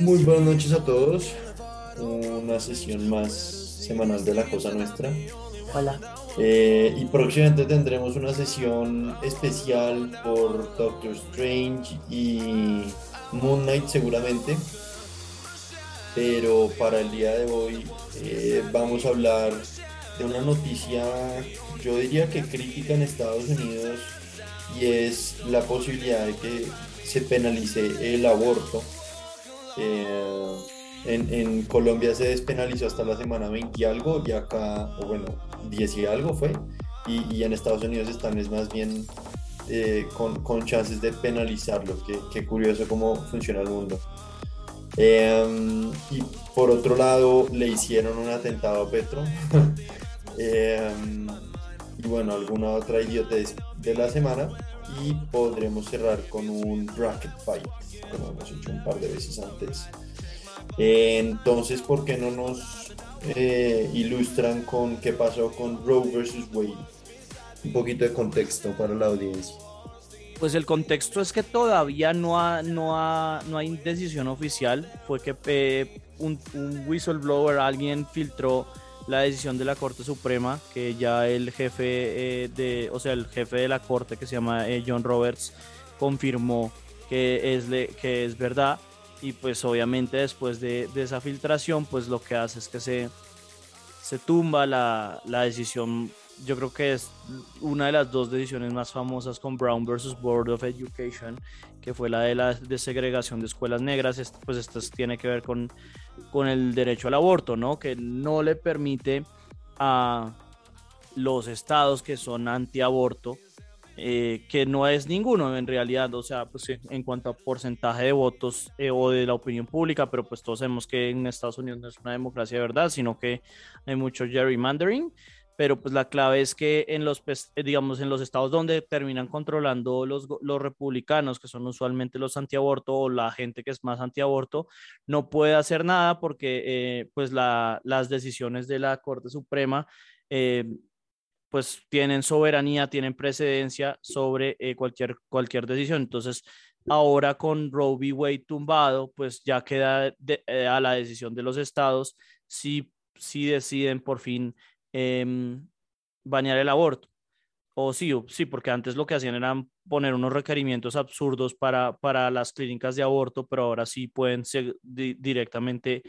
Muy buenas noches a todos. Una sesión más semanal de La Cosa Nuestra. Hola. Eh, y próximamente tendremos una sesión especial por Doctor Strange y Moon Knight seguramente. Pero para el día de hoy eh, vamos a hablar de una noticia, yo diría que crítica en Estados Unidos y es la posibilidad de que se penalice el aborto. Eh, en, Colombia se despenalizó hasta la semana 20 y algo, y acá, o bueno, 10 y algo fue, y, y en Estados Unidos están es más bien eh, con, con, chances de penalizarlo. Qué, qué, curioso cómo funciona el mundo. Eh, y por otro lado, le hicieron un atentado a Petro. eh, y bueno, alguna otra idiotez de la semana. Y podremos cerrar con un bracket fight, como hemos hecho un par de veces antes. Entonces, ¿por qué no nos eh, ilustran con qué pasó con Roe versus Wade? Un poquito de contexto para la audiencia. Pues el contexto es que todavía no, ha, no, ha, no hay decisión oficial. Fue que eh, un, un, whistleblower, alguien filtró la decisión de la Corte Suprema, que ya el jefe eh, de, o sea, el jefe de la Corte que se llama eh, John Roberts confirmó que es, que es verdad y pues obviamente después de, de, esa filtración pues lo que hace es que se, se tumba la, la, decisión yo creo que es una de las dos decisiones más famosas con Brown versus Board of Education que fue la de la desegregación de escuelas negras. Pues esto tiene que ver con, con el derecho al aborto no que no le permite a los estados que son antiaborto eh, que no es ninguno en realidad, o sea, pues en cuanto a porcentaje de votos eh, o de la opinión pública, pero pues todos sabemos que en Estados Unidos no es una democracia de verdad, sino que hay mucho gerrymandering, pero pues la clave es que en los, pues, digamos, en los estados donde terminan controlando los, los republicanos, que son usualmente los antiaborto o la gente que es más antiaborto, no puede hacer nada porque eh, pues la, las decisiones de la Corte Suprema eh, pues tienen soberanía, tienen precedencia sobre eh, cualquier, cualquier decisión. Entonces, ahora con Roe v. Wade tumbado, pues ya queda de, eh, a la decisión de los estados si, si deciden por fin eh, banear el aborto. O sí, sí, porque antes lo que hacían era poner unos requerimientos absurdos para, para las clínicas de aborto, pero ahora sí pueden ser, di, directamente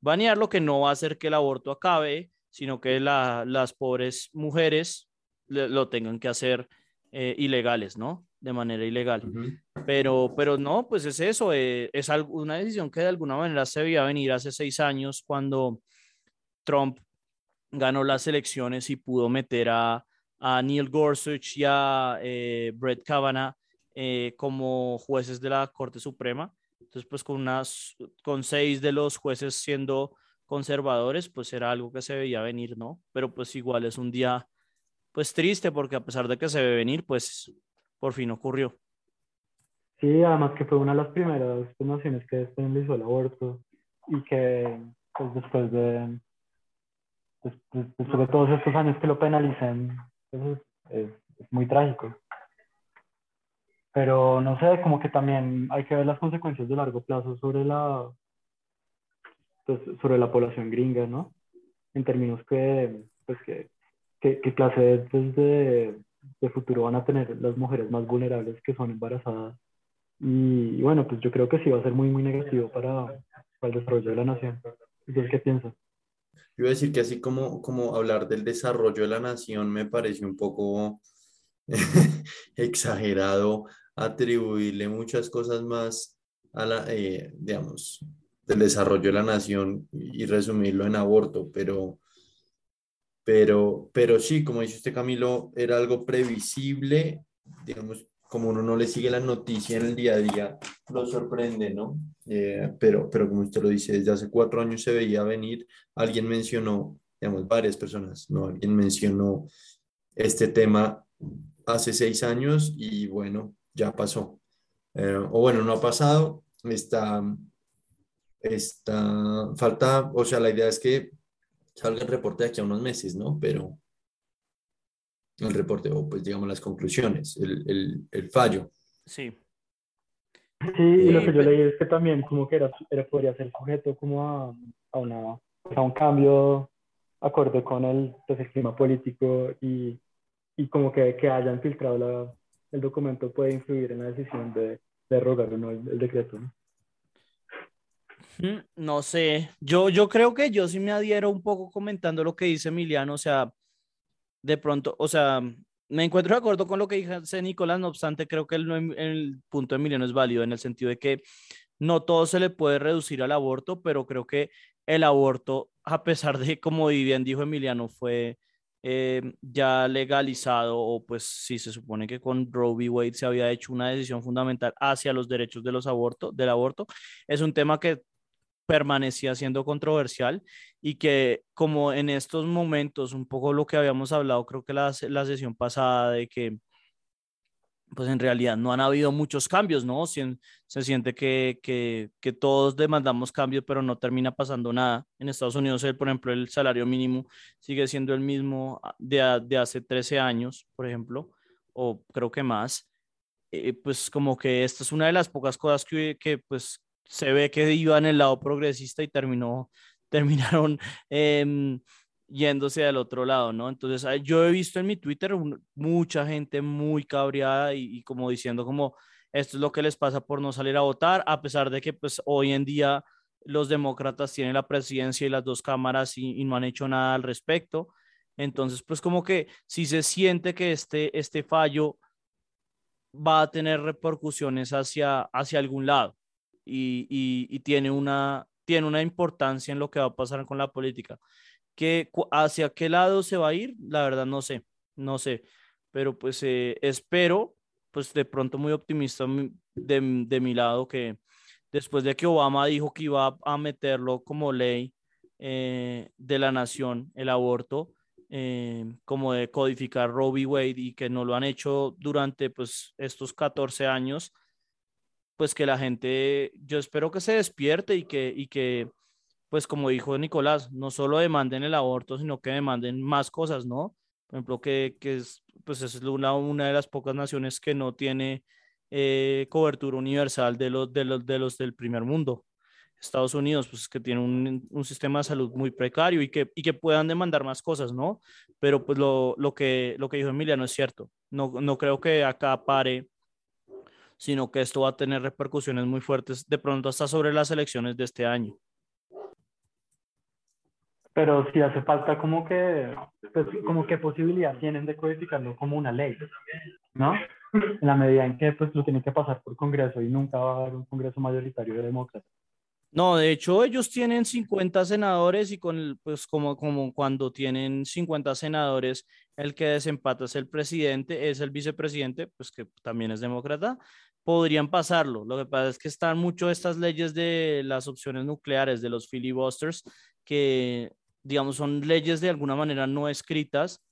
banear, lo que no va a hacer que el aborto acabe, sino que la, las pobres mujeres le, lo tengan que hacer eh, ilegales, ¿no? De manera ilegal. Uh -huh. Pero, pero no, pues es eso, eh, es una decisión que de alguna manera se veía venir hace seis años cuando Trump ganó las elecciones y pudo meter a, a Neil Gorsuch y a eh, Brett Kavanaugh eh, como jueces de la Corte Suprema. Entonces, pues con, unas, con seis de los jueces siendo conservadores, pues era algo que se veía venir, ¿no? Pero pues igual es un día, pues triste, porque a pesar de que se ve venir, pues por fin ocurrió. Sí, además que fue una de las primeras naciones que despenalizó el aborto y que pues después de, después de todos estos años que lo penalicen, pues es, es muy trágico. Pero no sé, como que también hay que ver las consecuencias de largo plazo sobre la, pues, sobre la población gringa, ¿no? En términos que, pues, que, que, que clase pues, de, de, futuro van a tener las mujeres más vulnerables que son embarazadas. Y, y, bueno, pues yo creo que sí va a ser muy, muy negativo para, para el desarrollo de la nación. ¿Ustedes qué piensan? Yo iba a decir que así como, como hablar del desarrollo de la nación me parece un poco exagerado atribuirle muchas cosas más a la, eh, digamos, del desarrollo de la nación y resumirlo en aborto, pero, pero, pero sí, como dice usted Camilo, era algo previsible, digamos, como uno no le sigue la noticia en el día a día, lo sorprende, ¿no? Eh, pero, pero como usted lo dice, desde hace cuatro años se veía venir, alguien mencionó, digamos, varias personas, ¿no? Alguien mencionó este tema hace seis años y bueno, ya pasó. Eh, o bueno, no ha pasado, está, está, falta, o sea, la idea es que salga el reporte de aquí a unos meses, ¿no? Pero el reporte, o pues digamos las conclusiones, el, el, el fallo. Sí. Sí, y lo que yo leí es que también como que era, era podría ser sujeto como a, a, una, a un cambio acorde con el, pues, el clima político y, y como que, que hayan filtrado la, el documento puede influir en la decisión de, de rogar o no el, el decreto. ¿no? Mm, No sé, yo, yo creo que yo sí me adhiero un poco comentando lo que dice Emiliano, o sea, de pronto, o sea, me encuentro de acuerdo con lo que dice Nicolás, no obstante, creo que el, punto de Emiliano es válido en el sentido de que no todo se le puede reducir al aborto, pero creo que el aborto, a pesar de, como bien dijo Emiliano, fue eh, ya legalizado o pues sí se supone que con Roe v. Wade se había hecho una decisión fundamental hacia los derechos de los abortos, del aborto, es un tema que permanecía siendo controversial y que como en estos momentos, un poco lo que habíamos hablado, creo que la, la sesión pasada de que pues en realidad no han habido muchos cambios, ¿no? Se, se siente que, que, que, todos demandamos cambios, pero no termina pasando nada. En Estados Unidos, por ejemplo, el salario mínimo sigue siendo el mismo de, de hace 13 años, por ejemplo, o creo que más. Eh, pues como que esta es una de las pocas cosas que, que pues se ve que iba en el lado progresista y terminó, terminaron eh, yéndose al otro lado, ¿no? Entonces, yo he visto en mi Twitter un, mucha gente muy cabreada y, y, como diciendo como esto es lo que les pasa por no salir a votar, a pesar de que pues hoy en día los demócratas tienen la presidencia y las dos cámaras y, y no han hecho nada al respecto. Entonces, pues como que si se siente que este, este fallo va a tener repercusiones hacia, hacia algún lado y, y, y tiene, una, tiene una importancia en lo que va a pasar con la política. Que, ¿Hacia qué lado se va a ir? La verdad no sé, no sé, pero pues eh, espero, pues de pronto muy optimista de, de, mi lado, que después de que Obama dijo que iba a meterlo como ley eh, de la nación, el aborto, eh, como de codificar Roe v. Wade y que no lo han hecho durante pues estos 14 años, pues que la gente, yo espero que se despierte y que, y que pues como dijo Nicolás, no solo demanden el aborto, sino que demanden más cosas, ¿no? Por ejemplo, que, que es, pues es una, una de las pocas naciones que no tiene eh, cobertura universal de los, de, los, de los del primer mundo. Estados Unidos, pues que tiene un, un, sistema de salud muy precario y que, y que puedan demandar más cosas, ¿no? Pero pues lo, lo, que, lo que dijo Emilia no es cierto. No, no creo que acá pare, sino que esto va a tener repercusiones muy fuertes de pronto hasta sobre las elecciones de este año pero sí hace falta como que, pues, como qué posibilidad tienen de codificarlo como una ley, ¿no? En la medida en que pues lo tienen que pasar por Congreso y nunca va a haber un Congreso mayoritario de demócratas. No, de hecho ellos tienen 50 senadores y con pues como, como cuando tienen 50 senadores, el que desempata es el presidente, es el vicepresidente, pues que también es demócrata, podrían pasarlo. Lo que pasa es que están mucho estas leyes de las opciones nucleares, de los filibusters, que digamos, son leyes de alguna manera no escritas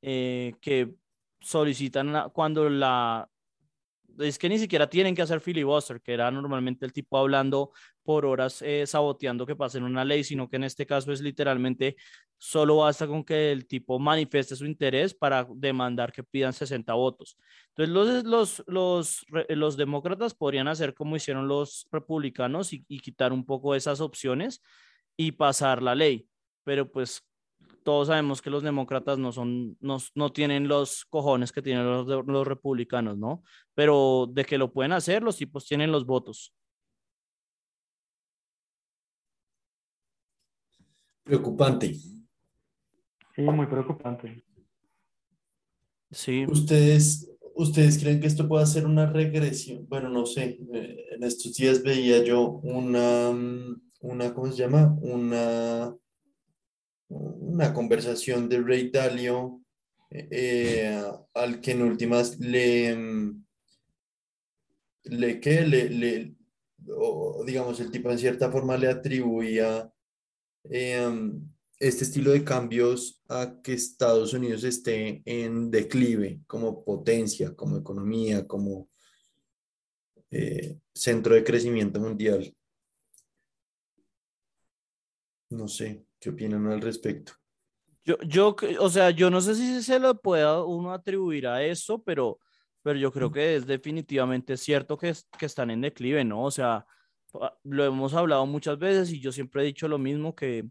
eh, que solicitan cuando la... Es que ni siquiera tienen que hacer filibuster, que era normalmente el tipo hablando por horas, eh, saboteando que pasen una ley, sino que en este caso es literalmente solo basta con que el tipo manifieste su interés para demandar que pidan 60 votos. Entonces los, los, los, los demócratas podrían hacer como hicieron los republicanos y, y quitar un poco esas opciones y pasar la ley pero pues todos sabemos que los demócratas no son, no, no tienen los cojones que tienen los, los, republicanos, ¿no? Pero de que lo pueden hacer, los tipos tienen los votos. Preocupante. Sí, muy preocupante. Sí. ¿Ustedes, ¿Ustedes creen que esto puede ser una regresión? Bueno, no sé. En estos días veía yo una, una ¿cómo se llama? Una una conversación de Ray Dalio eh, al que en últimas le, le, que le, le o, digamos, el tipo en cierta forma le atribuía eh, este estilo de cambios a que Estados Unidos esté en declive como potencia, como economía, como eh, centro de crecimiento mundial. No sé. ¿Qué opinan al respecto? Yo, yo, o sea, yo no sé si se lo pueda uno atribuir a eso, pero, pero yo creo que es definitivamente cierto que, que están en declive, ¿no? O sea, lo hemos hablado muchas veces y yo siempre he dicho lo mismo, que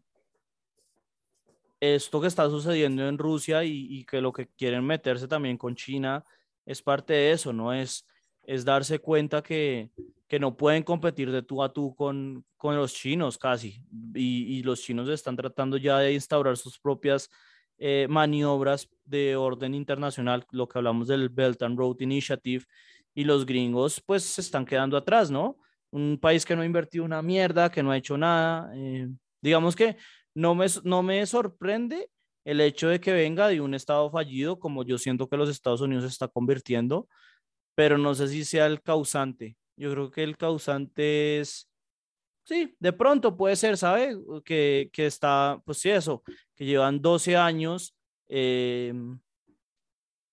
esto que está sucediendo en Rusia y, y que lo que quieren meterse también con China es parte de eso, ¿no? Es, es darse cuenta que, que no pueden competir de tú a tú con, con los chinos casi. Y, y, los chinos están tratando ya de instaurar sus propias eh, maniobras de orden internacional, lo que hablamos del Belt and Road Initiative, y los gringos pues se están quedando atrás, ¿no? Un país que no ha invertido una mierda, que no ha hecho nada. Eh, digamos que no me, no me sorprende el hecho de que venga de un estado fallido, como yo siento que los Estados Unidos se está convirtiendo, pero no sé si sea el causante. Yo creo que el causante es, sí, de pronto puede ser, ¿sabe? Que, que está, pues sí, eso, que llevan 12 años, eh,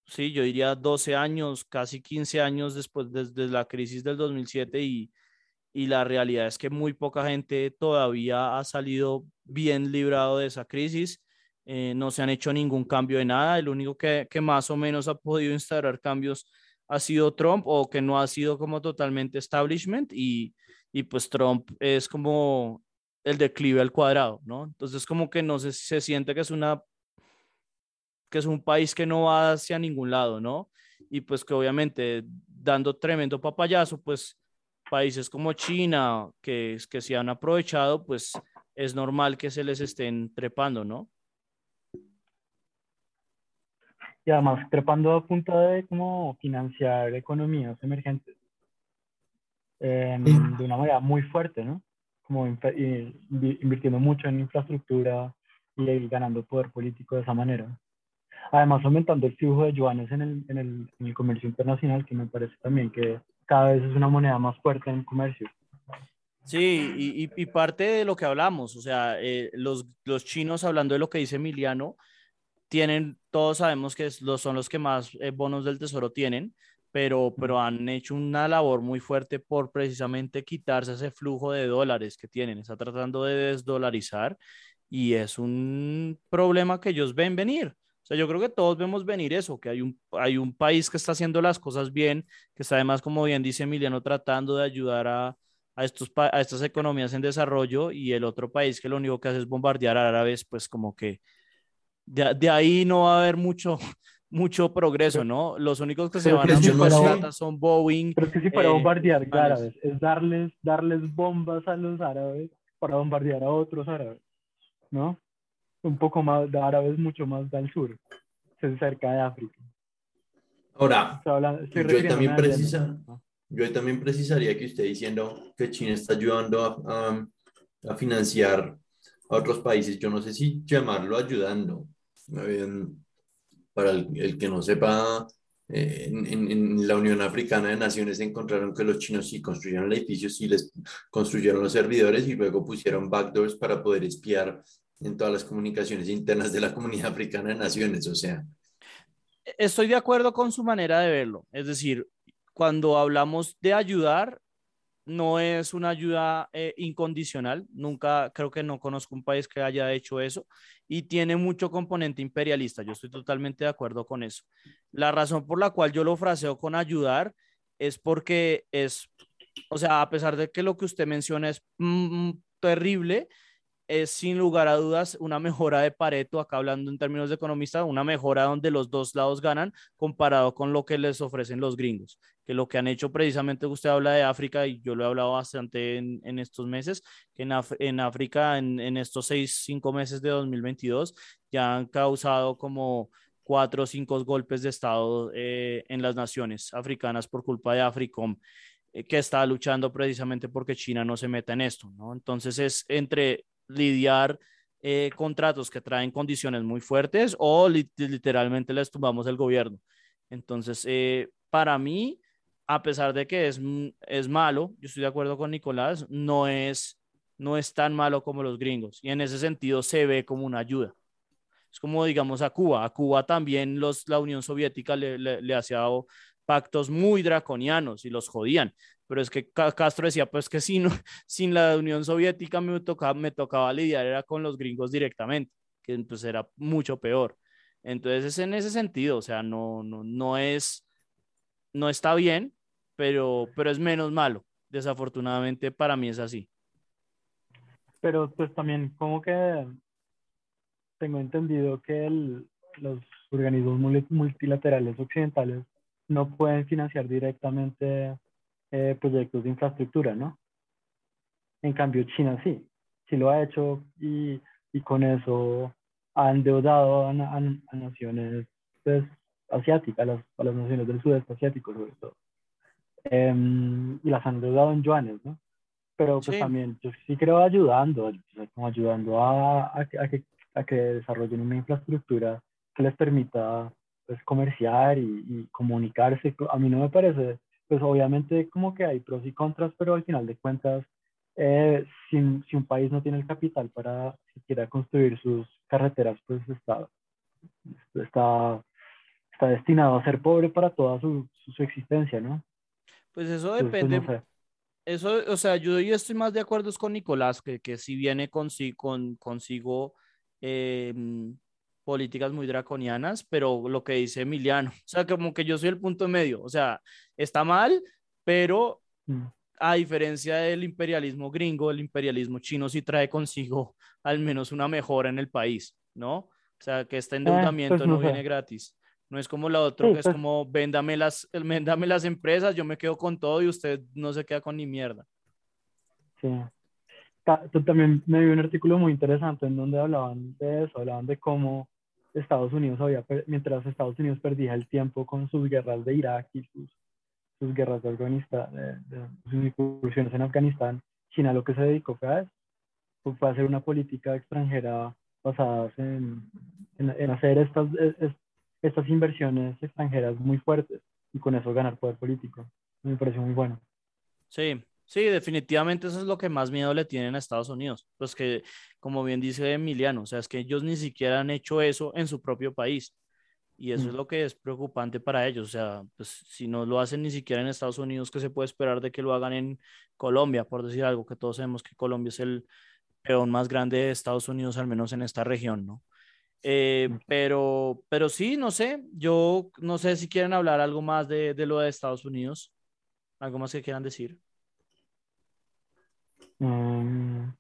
sí, yo diría 12 años, casi 15 años después desde la crisis del 2007 y, y la realidad es que muy poca gente todavía ha salido bien librado de esa crisis. Eh, no se han hecho ningún cambio de nada. El único que, que más o menos ha podido instaurar cambios ha sido Trump o que no ha sido como totalmente establishment y, y pues Trump es como el declive al cuadrado, ¿no? Entonces como que no se, se siente que es una que es un país que no va hacia ningún lado, ¿no? Y pues que obviamente dando tremendo papayazo, pues países como China, que, que se han aprovechado, pues es normal que se les estén trepando, ¿no? y además trepando a punta de cómo financiar economías emergentes eh, de una manera muy fuerte, ¿no? Como invirtiendo mucho en infraestructura y ganando poder político de esa manera. Además, aumentando el flujo de yuanes en el, en el, en el comercio internacional, que me parece también que cada vez es una moneda más fuerte en comercio. Sí, y, y, parte de lo que hablamos, o sea, eh, los, los chinos, hablando de lo que dice Emiliano, tienen, todos sabemos que son los que más eh, bonos del tesoro tienen, pero, pero han hecho una labor muy fuerte por precisamente quitarse ese flujo de dólares que tienen. Está tratando de desdolarizar y es un problema que ellos ven venir. O sea, yo creo que todos vemos venir eso, que hay un, hay un país que está haciendo las cosas bien, que está además, como bien dice Emiliano, tratando de ayudar a, a, estos, a estas economías en desarrollo y el otro país que lo único que hace es bombardear a árabes, pues como que de, de, ahí no va a haber mucho, mucho progreso, ¿no? Los únicos que se van a hacer no plata son Boeing. Pero es que si para eh, bombardear árabes, es darles, darles bombas a los árabes para bombardear a otros árabes, ¿no? Un poco más de árabes, mucho más del sur, cerca de África. Ahora, yo también, precisa, yo también precisaría que usted diciendo que China está ayudando a, a, a financiar a otros países, yo no sé si llamarlo ayudando, para el, que no sepa, eh, en, en, la Unión Africana de Naciones encontraron que los chinos sí construyeron edificios, y les construyeron los servidores y luego pusieron backdoors para poder espiar en todas las comunicaciones internas de la Comunidad Africana de Naciones, o sea. Estoy de acuerdo con su manera de verlo, es decir, cuando hablamos de ayudar, no es una ayuda eh, incondicional, nunca creo que no conozco un país que haya hecho eso y tiene mucho componente imperialista, yo estoy totalmente de acuerdo con eso. La razón por la cual yo lo fraseo con ayudar es porque es, o sea, a pesar de que lo que usted menciona es mm, terrible, es sin lugar a dudas una mejora de Pareto, acá hablando en términos de economista, una mejora donde los dos lados ganan comparado con lo que les ofrecen los gringos, que lo que han hecho precisamente, usted habla de África y yo lo he hablado bastante en, en estos meses, que en, en África en, en, estos seis, cinco meses de 2022 ya han causado como cuatro o cinco golpes de Estado eh, en las naciones africanas por culpa de Africom eh, que está luchando precisamente porque China no se meta en esto, ¿no? Entonces es entre lidiar eh, contratos que traen condiciones muy fuertes o literalmente les tumbamos el gobierno. Entonces, eh, para mí, a pesar de que es, es malo, yo estoy de acuerdo con Nicolás, no es, no es tan malo como los gringos y en ese sentido se ve como una ayuda. Es como, digamos, a Cuba. A Cuba también los, la Unión Soviética le, le, le hacía pactos muy draconianos y los jodían. Pero es que Castro decía, pues que sin, sin la Unión Soviética me tocaba, me tocaba lidiar era con los gringos directamente, que entonces era mucho peor. Entonces es en ese sentido, o sea, no, no, no es, no está bien, pero, pero es menos malo. Desafortunadamente para mí es así. Pero pues también como que tengo entendido que los organismos multilaterales occidentales no pueden financiar directamente eh, proyectos de infraestructura, ¿no? En cambio, China sí, sí lo ha hecho y, y con eso ha endeudado a, a, naciones pues, asiáticas, a las, a las, naciones del sudeste asiático sobre todo. Em, y las han endeudado en yuanes, ¿no? Pero pues también yo sí creo ayudando, como ayudando a, a, que, a que desarrollen una infraestructura que les permita pues comerciar y, y, comunicarse. A mí no me parece, pues obviamente como que hay pros y contras, pero al final de cuentas, eh, si, si, un país no tiene el capital para siquiera construir sus carreteras, pues está, está, está destinado a ser pobre para toda su, su, existencia, ¿no? Pues eso pues, depende. Eso, o sea, yo, yo estoy más de acuerdo con Nicolás, que, que si viene consigo, con, consigo eh, políticas muy draconianas, pero lo que dice Emiliano, o sea, como que yo soy el punto medio, o sea, está mal, pero mm. a diferencia del imperialismo gringo, el imperialismo chino sí trae consigo al menos una mejora en el país, ¿no? O sea, que este endeudamiento no, viene gratis. No es como la otra, que es pues como véndame las, véndame las empresas, yo me quedo con todo y usted no se queda con ni mierda. Sí. También me vi un artículo muy interesante en donde hablaban de eso, hablaban de cómo Estados Unidos había, mientras Estados Unidos perdía el tiempo con sus guerras de Irak y sus, sus guerras de Afganistán, de, sus incursiones en Afganistán, China lo que se dedicó fue a fue a hacer una política extranjera basada en, en, hacer estas, estas inversiones extranjeras muy fuertes y con eso ganar poder político. Me pareció muy bueno. Sí, Sí, definitivamente eso es lo que más miedo le tienen a Estados Unidos. Pues que, como bien dice Emiliano, o sea, es que ellos ni siquiera han hecho eso en su propio país. Y eso es mm. lo que es preocupante para ellos. O sea, pues si no lo hacen ni siquiera en Estados Unidos, ¿qué se puede esperar de que lo hagan en Colombia? Por decir algo, que todos sabemos que Colombia es el peón más grande de Estados Unidos, al menos en esta región, ¿no? Eh, pero, pero sí, no sé, yo no sé si quieren hablar algo más de, de lo de Estados Unidos, algo más que quieran decir. Um,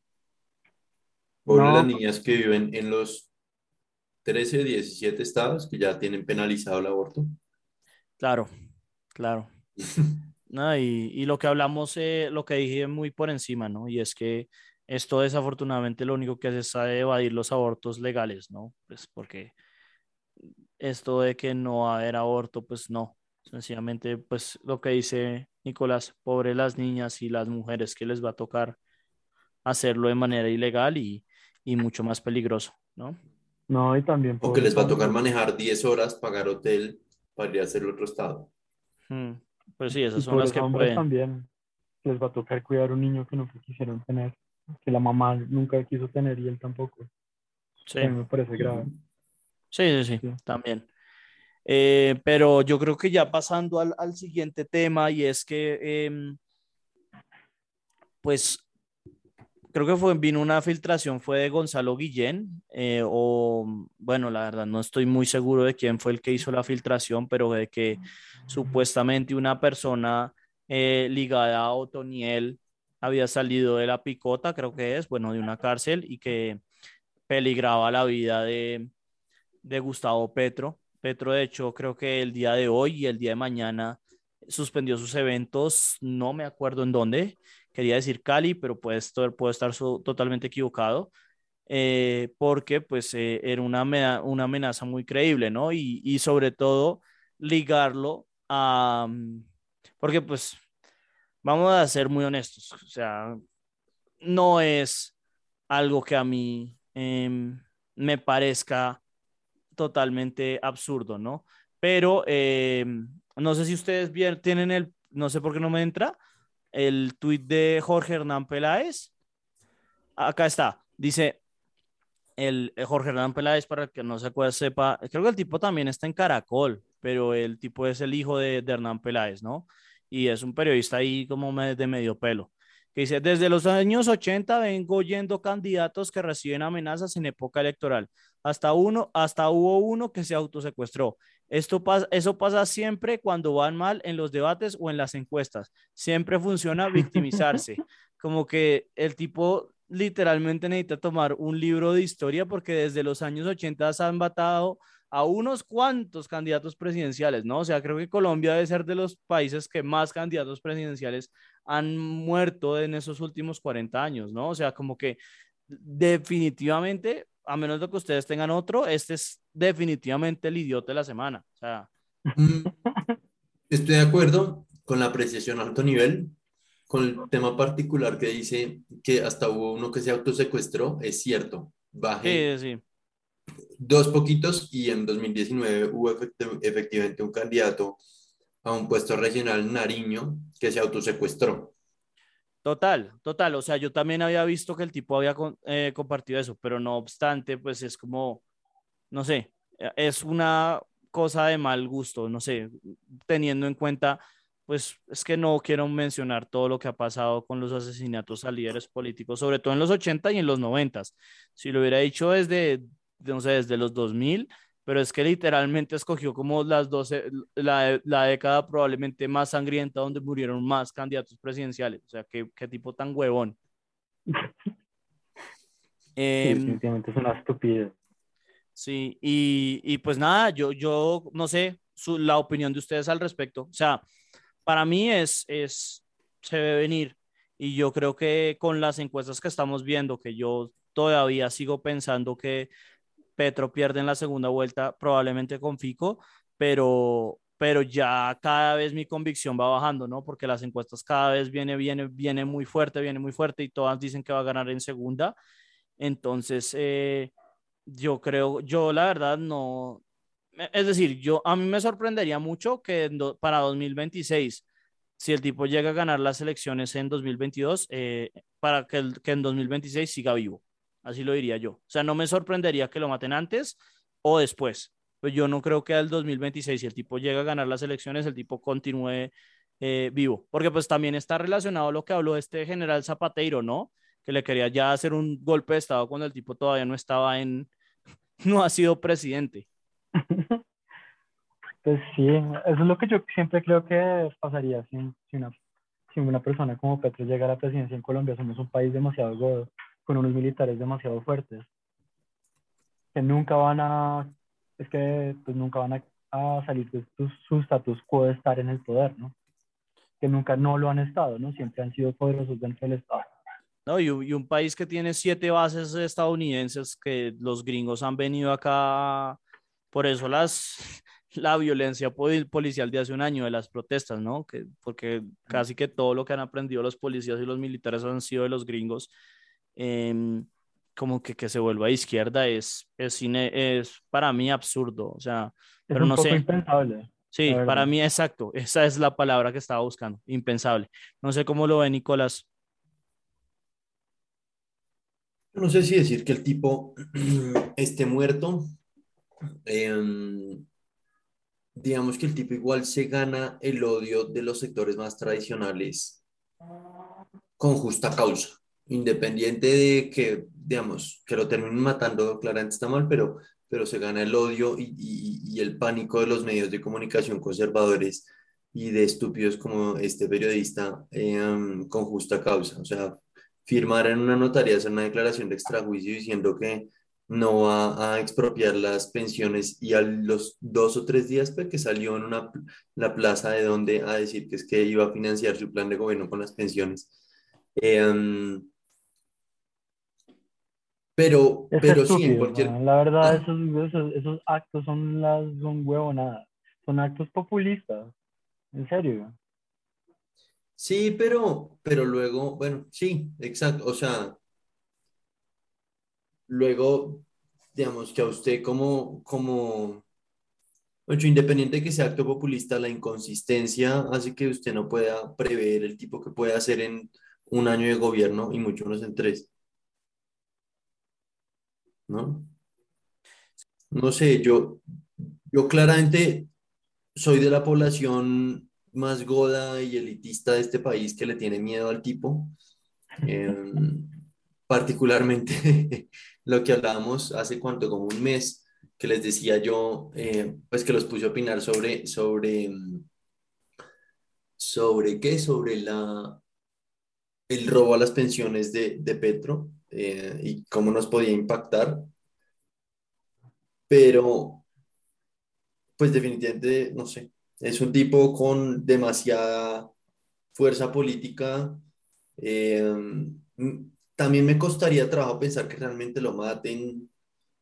las niñas que viven en los 13, 17 estados que ya tienen penalizado el aborto. Claro, claro. y, y, lo que hablamos, eh, lo que dije muy por encima, ¿no? Y es que esto desafortunadamente lo único que hace es evadir los abortos legales, ¿no? Pues porque esto de que no va a haber aborto, pues no. Sencillamente, pues lo que dice Nicolás, pobre las niñas y las mujeres que les va a tocar hacerlo de manera ilegal y, y mucho más peligroso, ¿no? No, y también... O que les va a tocar manejar 10 horas, pagar hotel para ir a hacer otro estado. Hmm. Pues sí, esas son las que pueden. también les va a tocar cuidar un niño que no quisieron tener, que la mamá nunca quiso tener y él tampoco. Sí. me parece grave. Sí, sí, sí, también. Eh, pero yo creo que ya pasando al, al siguiente tema y es que, eh, pues creo que fue, vino una filtración, fue de Gonzalo Guillén, eh, o bueno, la verdad no estoy muy seguro de quién fue el que hizo la filtración, pero de que supuestamente una persona eh, ligada a Otoniel había salido de la picota, creo que es, bueno, de una cárcel y que peligraba la vida de, de Gustavo Petro. Petro, de hecho, creo que el día de hoy y el día de mañana suspendió sus eventos, no me acuerdo en dónde, quería decir Cali, pero puede estar, puede estar totalmente equivocado, eh, porque pues eh, era una, una amenaza muy creíble, ¿no? Y, y sobre todo ligarlo a, mm, porque pues vamos a ser muy honestos, o sea, no es algo que a mí em, me parezca totalmente absurdo, ¿no? Pero em, no sé si ustedes bien, tienen el, no sé por qué no me entra, el tuit de Jorge Hernán Peláez. Acá está. Dice, el, eh, Jorge Hernán Peláez, para que no se sepa, creo que el tipo también está en Caracol, pero el tipo es el hijo de, de Hernán Peláez, ¿no? Y es un periodista ahí como de medio pelo. Que dice, desde los años 80 vengo oyendo candidatos que reciben amenazas en época electoral. Hasta uno, hasta hubo uno que se autosecuestró. Esto pasa, eso pasa siempre cuando van mal en los debates o en las encuestas. Siempre funciona victimizarse. Como que el tipo literalmente necesita tomar un libro de historia porque desde los años 80 se han matado a unos cuantos candidatos presidenciales, ¿no? O sea, creo que Colombia debe ser de los países que más candidatos presidenciales han muerto en esos últimos 40 años, ¿no? O sea, como que definitivamente, a menos de que ustedes tengan otro, este es definitivamente el idiota de la semana. O sea. Mm, estoy de acuerdo con la apreciación a alto nivel, con el tema particular que dice que hasta hubo uno que se autosecuestró, es cierto. Bajé sí, sí. dos poquitos y en 2019 hubo efectivamente un candidato a un puesto regional Nariño que se autosecuestró. Total, total. O sea, yo también había visto que el tipo había eh, compartido eso, pero no obstante, pues es como, no sé, es una cosa de mal gusto, no sé, teniendo en cuenta pues es que no quiero mencionar todo lo que ha pasado con los asesinatos a líderes políticos, sobre todo en los 80 y en los 90. Si lo hubiera dicho desde, no sé, desde los 2000, pero es que literalmente escogió como las 12, la, la década probablemente más sangrienta donde murieron más candidatos presidenciales. O sea, qué, qué tipo tan huevón. eh, definitivamente es una estupidez. Sí, y, y, pues nada, yo, yo no sé su, la opinión de ustedes al respecto. O sea, para mí es, es, se debe venir. Y yo creo que con las encuestas que estamos viendo, que yo todavía sigo pensando que Petro pierde en la segunda vuelta, probablemente con Fico, pero, pero ya cada vez mi convicción va bajando, ¿no? Porque las encuestas cada vez viene, viene, viene muy fuerte, viene muy fuerte y todas dicen que va a ganar en segunda. Entonces, eh, yo creo, yo la verdad no, es decir, yo a mí me sorprendería mucho que para 2026, si el tipo llega a ganar las elecciones en 2022, eh, para que, que en 2026 siga vivo. Así lo diría yo. O sea, no me sorprendería que lo maten antes o después. Pues yo no creo que al 2026, si el tipo llega a ganar las elecciones, el tipo continúe eh, vivo. Porque pues también está relacionado lo que habló este general Zapateiro, ¿no? Que le quería ya hacer un golpe de Estado cuando el tipo todavía no estaba en, no ha sido presidente. Pues sí, eso es lo que yo siempre creo que pasaría si, si, una, si una persona como Petro llega a la presidencia en Colombia. Somos un país demasiado gordo, con unos militares demasiado fuertes, que nunca van a, es que pues nunca van a, a salir de su, su status quo de estar en el poder, ¿no? Que nunca no lo han estado, ¿no? Siempre han sido poderosos dentro del Estado. No, y, un país que tiene siete bases estadounidenses que los gringos han venido acá, por eso las, la violencia policial de hace un año de las protestas, ¿no? Que, porque casi que todo lo que han aprendido los policías y los militares han sido de los gringos. Em, como que, que se vuelva a izquierda es, es, es para mí absurdo, o sea, pero no sé. Impensable. Sí, para mí exacto, esa es la palabra que estaba buscando, impensable. No sé cómo lo ve Nicolás. No sé si decir que el tipo esté muerto. Em, digamos que el tipo igual se gana el odio de los sectores más tradicionales con justa causa, independiente de que, digamos, que lo terminen matando, claramente está mal, pero, pero se gana el odio y, y, el pánico de los medios de comunicación conservadores y de estúpidos como este periodista em, con justa causa. O sea, firmar en una notaría, hacer una declaración de extrajuicio diciendo que no va a expropiar las pensiones y a los dos o tres días pues, que salió en una, la plaza de donde a decir que es que iba a financiar su plan de gobierno con las pensiones. Em, pero, pero sí, en cualquier... La verdad, ah. esos, esos, actos son, las, son nada son actos populistas, en serio. Sí, pero, pero luego, bueno, sí, exacto, o sea, luego, digamos que a usted como, como, hecho independiente de que sea acto populista, la inconsistencia hace que usted no pueda prever el tipo que puede hacer en un año de gobierno y mucho menos en tres. ¿No? No sé, yo, yo claramente soy de la población más goda y elitista de este país que le tiene miedo al tipo. Particularmente lo que hablábamos hace cuánto, como un mes, que les decía yo, eh, pues que los puse a opinar sobre, sobre, sobre qué, sobre la, el robo a las pensiones de, de Petro eh, y cómo nos podía impactar. Pero, pues definitivamente, no sé, es un tipo con demasiada fuerza política. Eh, también me costaría trabajo pensar que realmente lo maten.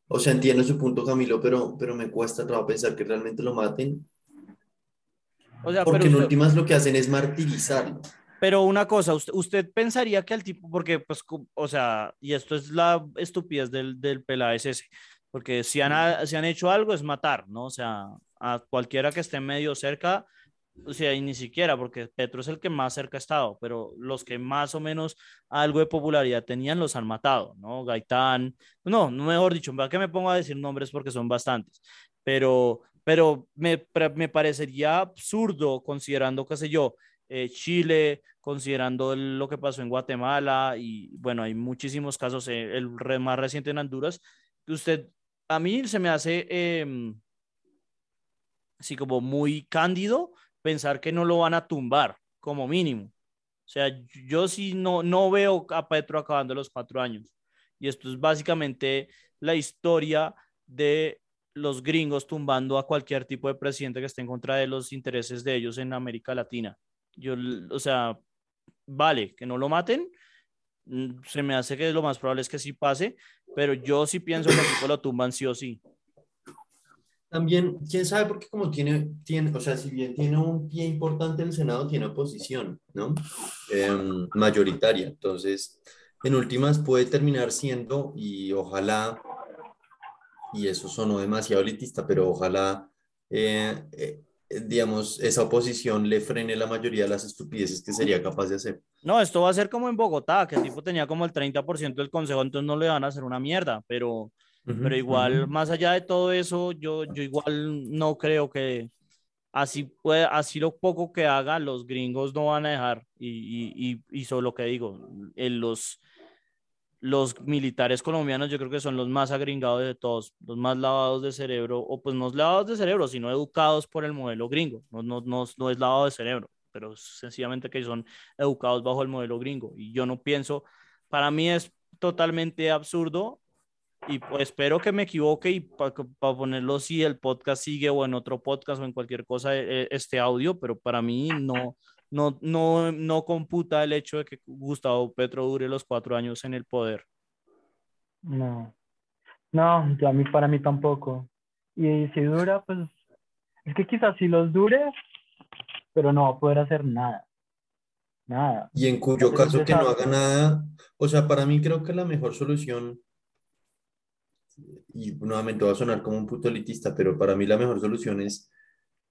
O sea, entiendo su punto, Camilo, pero, pero me cuesta trabajo pensar que realmente lo maten. O sea, porque en últimas lo que hacen es martirizarlo. Pero una cosa, usted, pensaría que al tipo, porque pues, o sea, y esto es la estupidez del, del ese, porque si han, si han hecho algo es matar, ¿no? O sea, a cualquiera que esté medio cerca, o sea, y ni siquiera, porque Petro es el que más cerca ha estado, pero los que más o menos algo de popularidad tenían los han matado, ¿no? Gaitán, no, mejor dicho, ¿para que me pongo a decir nombres porque son bastantes? Pero, pero me, me parecería absurdo considerando, qué sé yo, eh, Chile, considerando lo que pasó en Guatemala y bueno, hay muchísimos casos, eh, el más reciente en Honduras, que usted, a mí se me hace así como muy cándido pensar que no lo van a tumbar, como mínimo. O sea, yo sí no, no veo a Petro acabando los cuatro años. Y esto es básicamente la historia de los gringos tumbando a cualquier tipo de presidente que esté en contra de los intereses de ellos en América Latina. Yo, o sea, vale, que no lo maten, mm, se me hace que lo más probable es que sí pase, pero yo sí pienso que lo tumban sí o sí. También, quién sabe, porque como tiene, tiene, o sea, si bien tiene un pie importante en el Senado, tiene oposición, ¿no? Em, mayoritaria. Entonces, en últimas puede terminar siendo, y ojalá, y eso sonó demasiado elitista, pero ojalá, eh, eh, digamos, esa oposición le frene la mayoría de las estupideces que sería capaz de hacer. No, esto va a ser como en Bogotá, que el tipo tenía como el 30% del consejo, entonces no le van a hacer una mierda, pero pero igual, más allá de todo eso, yo, yo igual no creo que así, puede, así lo poco que haga, los gringos no van a dejar. Y, y, y, solo que digo, en los, los militares colombianos yo creo que son los más agringados de todos, los más lavados de cerebro, o pues no lavados de cerebro, sino educados por el modelo gringo. No, no, no, no es lavado de cerebro, pero sencillamente que son educados bajo el modelo gringo. Y yo no pienso, para mí es totalmente absurdo y pues espero que me equivoque y para ponerlo si el podcast sigue o en otro podcast o en cualquier cosa eh, este audio, pero para mí no, no, no, no computa el hecho de que Gustavo Petro dure los cuatro años en el poder. No, no, a mí, para mí tampoco. Y si dura, pues es que quizás si los dure, pero no va a poder hacer nada. Nada. Y en cuyo caso que no haga nada, o sea, para mí creo que la mejor solución y nuevamente va a sonar como un puto elitista, pero para mí la mejor solución es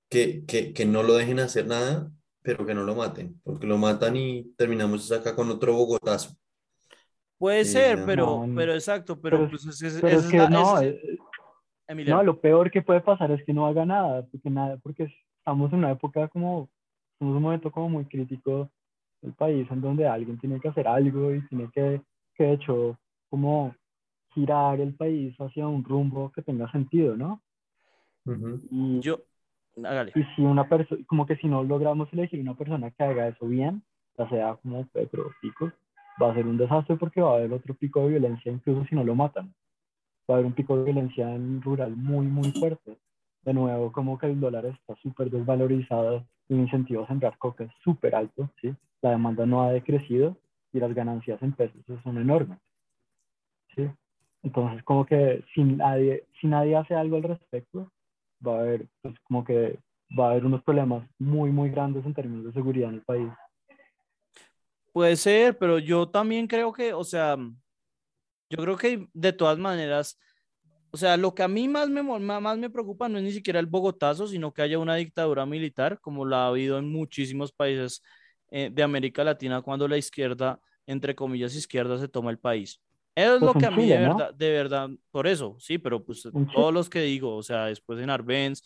que, que, que, no lo dejen hacer nada, pero que no lo maten, porque lo matan y terminamos acá con otro Bogotazo. Puede ser, pero, pero exacto, pero, pues es, que no, eh, no, lo peor que puede pasar es que no haga nada, porque nada, porque estamos en una época como, en un momento como muy crítico del país, en donde alguien tiene que hacer algo y tiene que, que de hecho, como girar el país hacia un rumbo que tenga sentido, ¿no? y, Yo, Y si una persona, como que si no logramos elegir una persona que haga eso bien, ya sea como Petro o Pico, va a ser un desastre porque va a haber otro pico de violencia, incluso si no lo matan. Va a haber un pico de violencia en rural muy, muy fuerte. De nuevo, como que el dólar está súper desvalorizado, el incentivo a sembrar coca es súper alto, ¿sí? La demanda no ha decrecido y las ganancias en pesos son enormes, ¿sí? Entonces, como que si nadie, si nadie hace algo al respecto, va a haber, pues, como que va a haber unos problemas muy, muy grandes en términos de seguridad en el país. Puede ser, pero yo también creo que, o sea, yo creo que de todas maneras, o sea, lo que a mí más me, más me preocupa no es ni siquiera el Bogotazo, sino que haya una dictadura militar, como la ha habido en muchísimos países eh, de América Latina cuando la izquierda, entre comillas, izquierda, se toma el país. Eso es lo Pues que en a mí de ¿no? verdad, de verdad, por eso, sí, pero pues Chile. todos los que digo, o sea, después en Arbenz,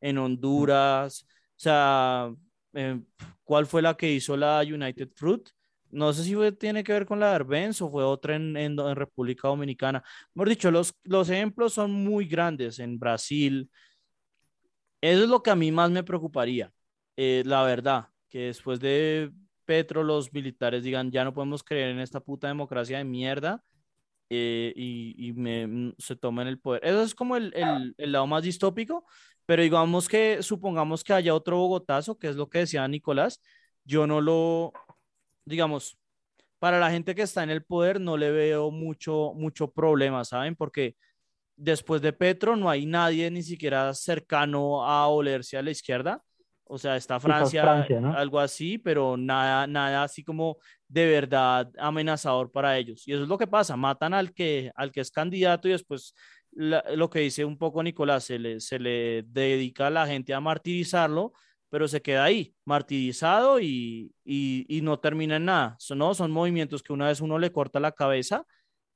en Honduras, o sea, eh, ¿cuál fue la que hizo la United Fruit? No sé si fue- tiene que ver con la de Arbenz o fue otra en, en, en República Dominicana. Mejor dicho, los, los ejemplos son muy grandes en Brasil. Eso es lo que a mí más me preocuparía, eh, la verdad, que después de Petro los militares digan, ya no podemos creer en esta puta democracia de mierda eh, y, y me, mm, se el poder. Eso es como el, el, el lado más distópico, pero digamos que supongamos que haya otro Bogotazo, que es lo que decía Nicolás, yo no lo, digamos, para la gente que está en el poder no le veo mucho, mucho problema, ¿saben? Porque después de Petro no hay nadie ni siquiera cercano a olerse a la izquierda. O sea, está Francia, Francia, ¿no? algo así, pero nada, nada así como de verdad amenazador para ellos. Y eso es lo que pasa, matan al que, al que es candidato y después la- lo que dice un poco Nicolás, se le, se le dedica a la gente a martirizarlo, pero se queda ahí, martirizado y, y, no termina en nada. Son, son movimientos que una vez uno le corta la cabeza,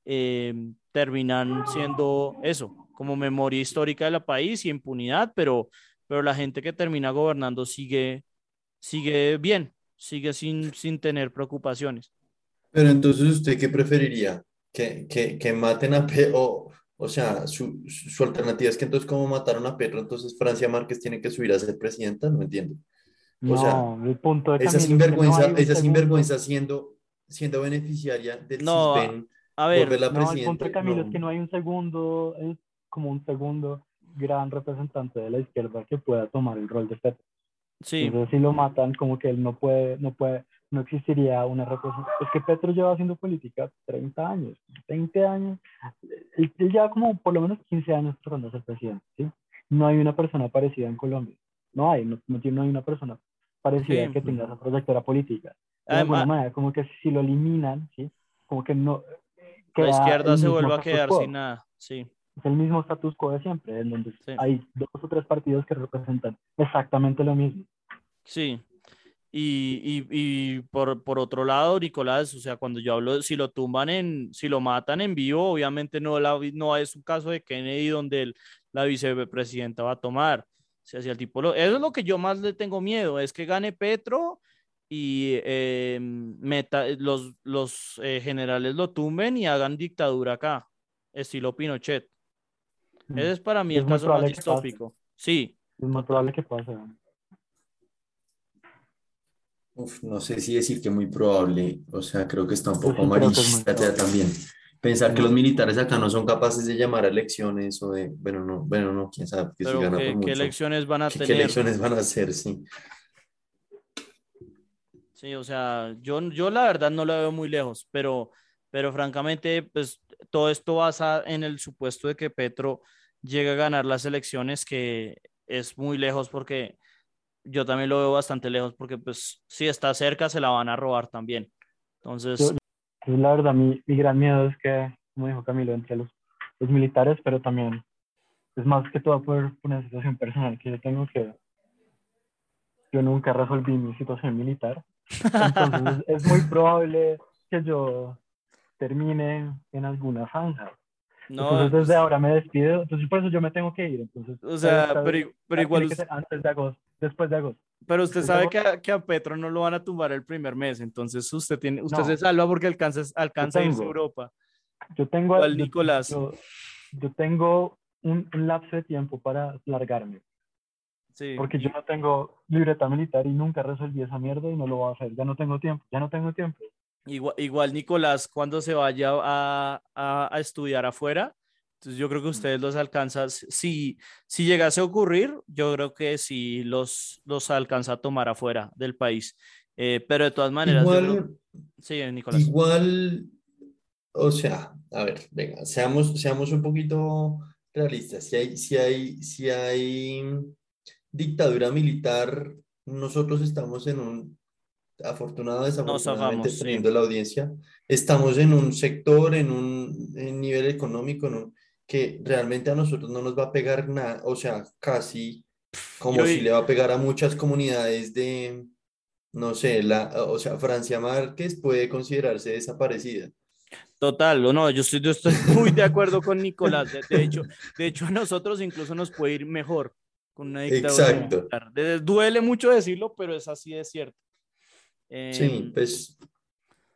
eh, terminan siendo eso, como memoria histórica del país y impunidad, pero, pero la gente que termina gobernando sigue, sigue bien, sigue sin, sin tener preocupaciones. Pero entonces, ¿usted qué preferiría? ¿Que, que, que maten a Petro? O, sea, su, su su alternativa es que entonces, como mataron a Petro, entonces Francia Márquez tiene que subir a ser presidenta, no entiendo. O sea, No, el punto de Esa no sinvergüenza, un esa sinvergüenza siendo, siendo beneficiaria del No, A ver, volverla No, el punto de Camilo no. es que no hay un segundo, es como un segundo gran representante de la izquierda que pueda tomar el rol de Petro. Sí, Entonces, si lo matan, como que él no puede, no puede, no existiría una representación. Es que Petro lleva haciendo política 30 años, 20 años. Él, él lleva como por lo menos 15 años tratando de ser presidente, ¿sí? No hay una persona parecida en Colombia. No hay, no, no, tiene- no hay una persona parecida Sí. que tenga esa trayectoria política. De Además- alguna manera, como que si lo eliminan, ¿sí? Como que no... la queda izquierda se vuelve a quedar sin nada, sí. Es el mismo status quo de siempre, en donde Sí. hay dos o tres partidos que representan exactamente lo mismo. Sí. Y, y, y por, por otro lado, Nicolás, o sea, cuando yo hablo, si lo tumban en, si lo matan en vivo, obviamente no, la, no es un caso de Kennedy donde el- la vicepresidenta va a tomar. O sea, si el tipo lo- eso es lo que yo más le tengo miedo, es que gane Petro y eh, meta, los, los eh, generales lo tumben y hagan dictadura acá, estilo Pinochet. Ese es para mí Es el caso más probable que pase. distópico. Sí, Es Total. probable que pase. Uf, no sé si decir que muy probable, o sea, creo que está un poco que amarillista ya también. Pensar que los militares acá no son capaces de llamar a elecciones o de, bueno, no, bueno, no, quién sabe, que si pero gana ¿qué, por qué mucho. elecciones van a ¿Qué, qué tener? elecciones van a hacer? Sí. Sí, o sea, yo, yo la verdad no la veo muy lejos, pero, pero francamente, pues todo esto basa en el supuesto de que Petro llegue a ganar las elecciones, que es muy lejos porque yo también lo veo bastante lejos porque pues si está cerca se la van a robar también. Entonces, Yo- la verdad, mi, mi gran miedo es que, como dijo Camilo, entre los, los militares, pero también es más que todo por, una situación personal que yo tengo que yo nunca resolví mi situación militar. Entonces, es muy probable que yo termine en alguna zanja. No, Entonces, pues, desde ahora me despido. Entonces, por eso yo me tengo que ir. Entonces, o sea, pero- pero, igual, antes de agosto, después de agosto. pero usted pues, sabe que a, que a Petro no lo van a tumbar el primer mes, entonces usted tiene, usted No. se salva porque alcanza, alcanza a irse a Europa. Yo tengo, Igual, yo- Nicolás. Yo, yo tengo un, un lapso de tiempo para largarme, Sí. porque yo no tengo libreta militar y nunca resolví esa mierda y no lo voy a hacer. Ya no tengo tiempo, ya no tengo tiempo. Igual, igual Nicolás, cuando se vaya a, a- a estudiar afuera, entonces yo creo que ustedes los alcanzan, si, si llegase a ocurrir, yo creo que sí los, los alcanza a tomar afuera del país. Eh, pero de todas maneras, yo creo- Igual, sí, Nicolás. igual, o sea, a ver, venga, seamos, seamos un poquito realistas. Si hay, si hay, si hay dictadura militar, nosotros estamos en un, afortunado desafortunadamente, zafamos, sí. dependiendo de la audiencia, estamos en un sector, en un en nivel económico, en un- que realmente a nosotros no nos va a pegar nada, o sea, casi como Yo si vi- le va a pegar a muchas comunidades de, no sé, la, o sea, Francia Márquez puede considerarse desaparecida. Total, o no, yo estoy, yo estoy muy de acuerdo con Nicolás. De, de hecho, de hecho, a nosotros incluso nos puede ir mejor con una dictadura. Exacto. duele mucho decirlo, pero es así de cierto. Sí, Em, pues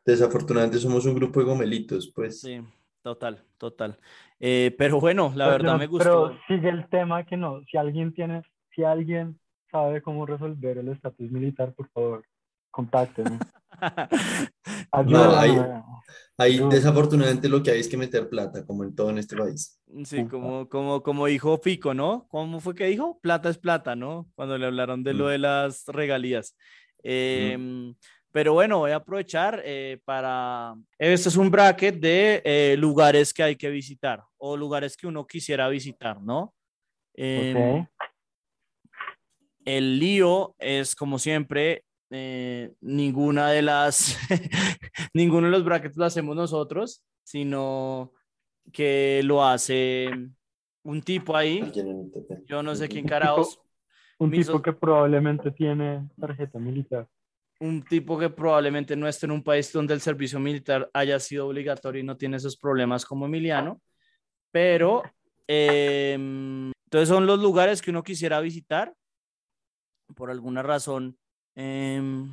desafortunadamente somos un grupo de gomelitos, pues. Sí, total, total. Eh, pero bueno, la Pero verdad me gustó. Pero sigue el tema que no, si alguien tiene, si alguien sabe cómo resolver el estatus militar, por favor, contáctenme. Hay- Ahí No. desafortunadamente lo que hay es que meter plata, como en todo en este país. Sí, como, como, como dijo Fico, ¿no? ¿Cómo fue que dijo? Plata es plata, ¿no? Cuando le hablaron de lo Mm. de las regalías. Em, Pero bueno, voy a aprovechar eh, para... Este es un bracket de eh, lugares que hay que visitar o lugares que uno quisiera visitar, ¿no? Em, Ok. El lío es, como siempre, eh, ninguna de las, ninguno de los brackets lo hacemos nosotros, sino que lo hace un tipo ahí, yo no sé quién Un carajos, Un tipo so- que probablemente tiene tarjeta militar. un tipo que probablemente no esté en un país donde el servicio militar haya sido obligatorio y no tiene esos problemas como Emiliano, pero em, entonces son los lugares que uno quisiera visitar. Por alguna razón em,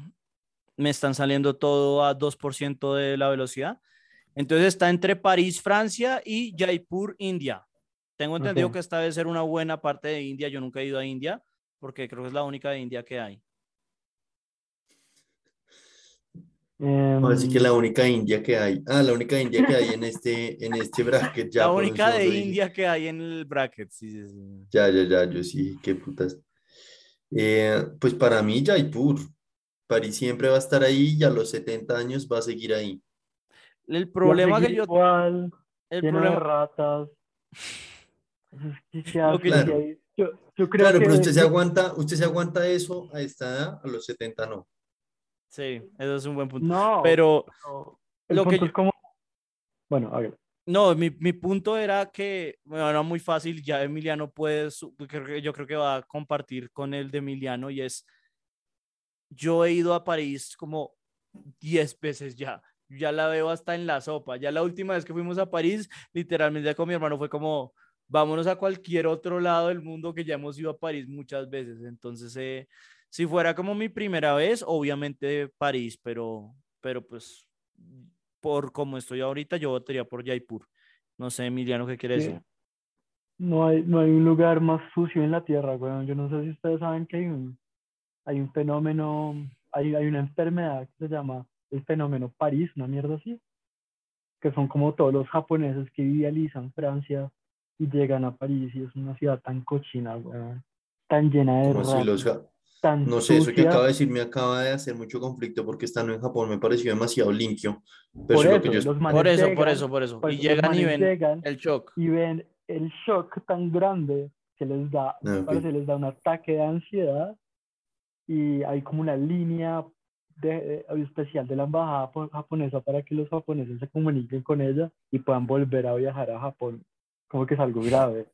me están saliendo todo a 2% de la velocidad. Entonces está entre París, Francia y Jaipur, India. Tengo entendido que esta debe ser una buena parte de India. Yo nunca he ido a India porque creo que es la única de India que hay. Em, Así que la única India que hay. Ah, la única India que hay en este, en este bracket. Ya la única de India que hay en el bracket. Sí, sí, sí. Ya, ya, ya, yo sí, qué putas. Eh, pues para mí, Jaipur. París siempre va a estar ahí y a los 70 años va a seguir ahí. El problema que yo. Igual, El problema, ratas. Lo que-. Yo, yo creo Claro, que pero usted se aguanta, usted se aguanta eso a esta edad, a los 70 no. sí, eso es un buen punto. No, Pero el lo que yo- es como... Bueno, a ver. no, mi, mi punto era que, bueno, era muy fácil. Ya Emiliano puede. Yo creo que va a compartir con el de Emiliano y es. Yo he ido a París como 10 veces ya. Ya la veo hasta en la sopa. Ya la última vez que fuimos a París, literalmente con mi hermano fue como, vámonos a cualquier otro lado del mundo que ya hemos ido a París muchas veces. Entonces, eh, si fuera como mi primera vez, obviamente París, pero, pero pues por como estoy ahorita, yo votaría por Jaipur. No sé, Emiliano, ¿qué quiere decir? No hay, no hay un lugar más sucio en la tierra, weón. Yo no sé si ustedes saben que hay un, hay un fenómeno, hay, hay una enfermedad que se llama el fenómeno París, una mierda así, que son como todos los japoneses que idealizan Francia y llegan a París y es una ciudad tan cochina, weón, tan llena de Como si los tan no sé, eso que sucia. acaba de decir me acaba de hacer mucho conflicto porque estando en Japón me pareció demasiado limpio. Pero Por eso que yo los manes Por eso, por llegan, eso, por eso. pues, Y llegan y ven llegan el shock. y ven el shock tan grande que les da, Ah, ok. parece, les da un ataque de ansiedad y hay como una línea de, eh, especial de la embajada japo- japonesa para que los japoneses se comuniquen con ella y puedan volver a viajar a Japón, como que es algo grave.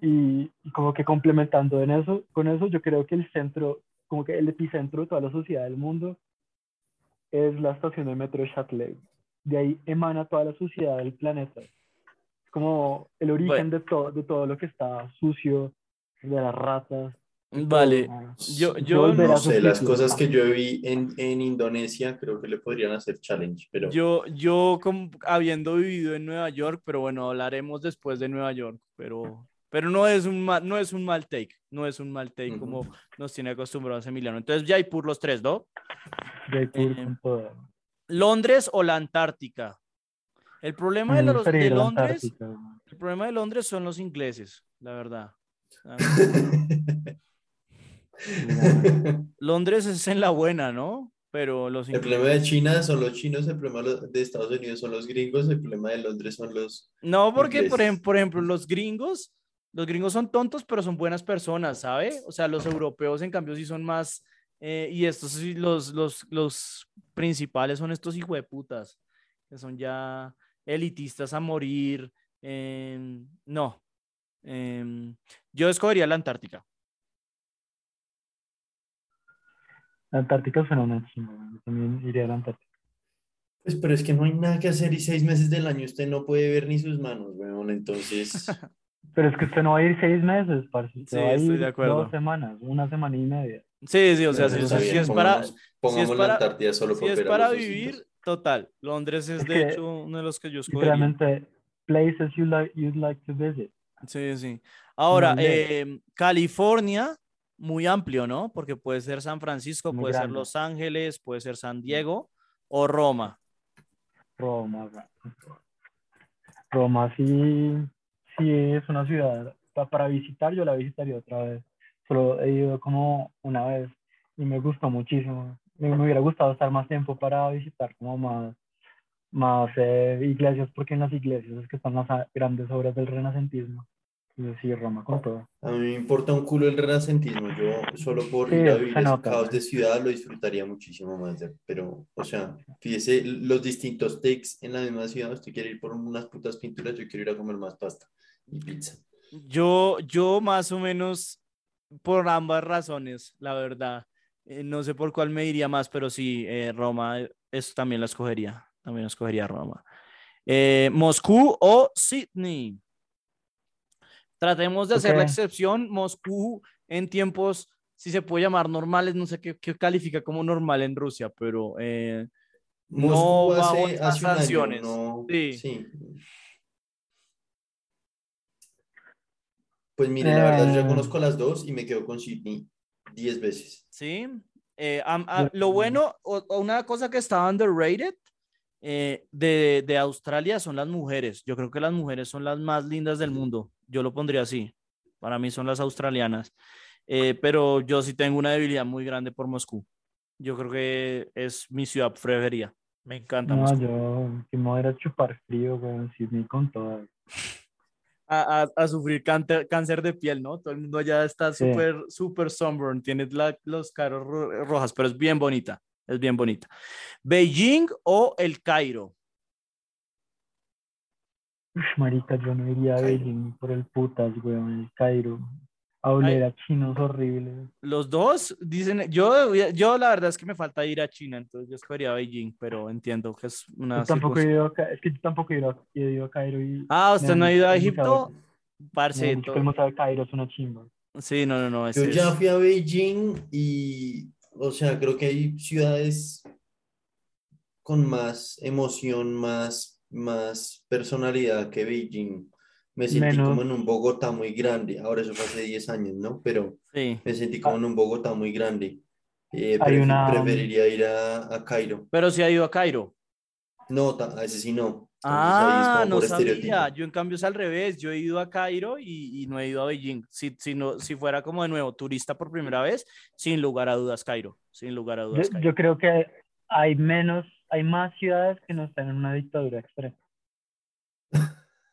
Y, y como que complementando en eso, con eso, yo creo que el centro, como que el epicentro de toda la sociedad del mundo es la estación de metro Châtelet. De ahí emana toda la sociedad del planeta. Es como el origen de, todo de todo lo que está sucio, de las ratas. Vale. Yo, Yo no, sé, las cosas que yo vi en, en Indonesia creo que le podrían hacer challenge, pero yo, yo como habiendo vivido en Nueva York, pero bueno, hablaremos después de Nueva York, pero, pero no es un mal, no es un mal take, no es un mal take como nos tiene acostumbrados Emiliano. Entonces, Jaipur los tres, ¿no? Jaipur Eh. Londres o la Antártica. El problema de, los, Londres, el problema de Londres son los ingleses, la verdad. Londres es en la buena, ¿no? Pero los el problema de China son los chinos, el problema de Estados Unidos son los gringos, el problema de Londres son los... No, porque por, ejem- por ejemplo, los gringos, los gringos son tontos, pero son buenas personas, ¿sabe? O sea, los europeos, en cambio, sí son más, eh, y estos los, los, los principales son estos hijueputas, que son ya elitistas a morir. em, no, em, yo escogería la Antártica. La Antártica suena una chingada. Yo también iría a la Antártica. Pues, pero es que no hay nada que hacer y seis meses del año usted no puede ver ni sus manos, weón. Entonces, Pero es que usted no va a ir seis meses, parce. Usted Sí, va a estoy ir de acuerdo. dos semanas, una semana y media. Sí, sí, o sea, si, si es para, pongamos, pongamos para- la Antártida solo si por es para vivir, total. Londres es Es de que, hecho uno de los que yo escogería. Literalmente, places you like, you'd like to visit. Sí, sí. Ahora, eh, California, muy amplio, ¿no? Porque puede ser San Francisco, Muy puede ser. Los Ángeles, puede ser San Diego o Roma. Roma. Roma sí, sí es una ciudad pa- para visitar, yo la visitaría otra vez. Solo he ido como una vez y me gustó muchísimo. Me, me hubiera gustado estar más tiempo para visitar como más, más eh, iglesias, porque en las iglesias es que están las grandes obras del renacentismo. Entonces sí, Roma con todo. A mí me importa un culo el renacentismo. Yo solo por Sí, ir a vivir caos de ciudad lo disfrutaría muchísimo más. de- pero, o sea, fíjese los distintos takes en la misma ciudad. Usted quiere ir por unas putas pinturas, yo quiero ir a comer más pasta y pizza. Yo, yo más o menos por ambas razones, la verdad. Eh, no sé por cuál me iría más, pero sí, eh, Roma, eh, eso también la escogería. También escogería Roma. Eh, Moscú o Sydney. Tratemos de hacer la Ok. excepción. Moscú en tiempos, si se puede llamar normales, no sé qué, qué califica como normal en Rusia, pero eh, no hace, hace un año, sanciones. no- Sí. sí. Pues mire, la verdad, yo ya Eh. conozco las dos y me quedo con Sydney 10 veces. Sí. Eh, a- Yo- lo bueno, o, o una cosa que está underrated eh, de, de Australia son las mujeres. Yo creo que las mujeres son las más lindas del mundo. Yo lo pondría así. Para mí son las australianas. Eh, pero yo sí tengo una debilidad muy grande por Moscú. Yo creo que es mi ciudad preferida. Me encanta No, Moscú. yo que me voy a chupar frío, güey, Sydney con todo. A, a- a sufrir cáncer, cáncer de piel, ¿no? Todo el mundo allá está Sí. súper, súper sunburn. Tienes la- los caros ro- rojas, pero es bien bonita. Es bien bonita. Beijing o el Cairo. Uf, marica, yo no iría a. Beijing por el putas, weón, el Cairo. A oler a chinos horribles. Los dos dicen, yo, yo la verdad es que me falta ir a China, entonces yo escogería Beijing, pero entiendo que es una Yo tampoco he ido a, es que yo tampoco he ido a, he ido a Cairo y Ah, ¿usted no ha ido a Egipto? Parce, el museo de Cairo es una chimba. sí, no, no, no. Yo ya fui a Beijing y, o sea, creo que hay ciudades con más emoción, más, más personalidad que Beijing. Me sentí Menos. como en un Bogotá muy grande. Ahora eso fue hace 10 años, ¿no? Pero Sí, me sentí como en un Bogotá muy grande. Eh, Hay prefi- una- Preferiría ir a, a Cairo. pero sí ha ido a Cairo. No, a ese sí no. Entonces, ahí es Ah, no sabía. Yo en cambio es al revés. Yo he ido a Cairo y, y no he ido a Beijing. Si, si, no, si fuera como de nuevo turista por primera vez, sin lugar a dudas Cairo. Sin lugar a Yo, dudas Cairo. yo creo que hay menos, hay más ciudades que no están en una dictadura extrema.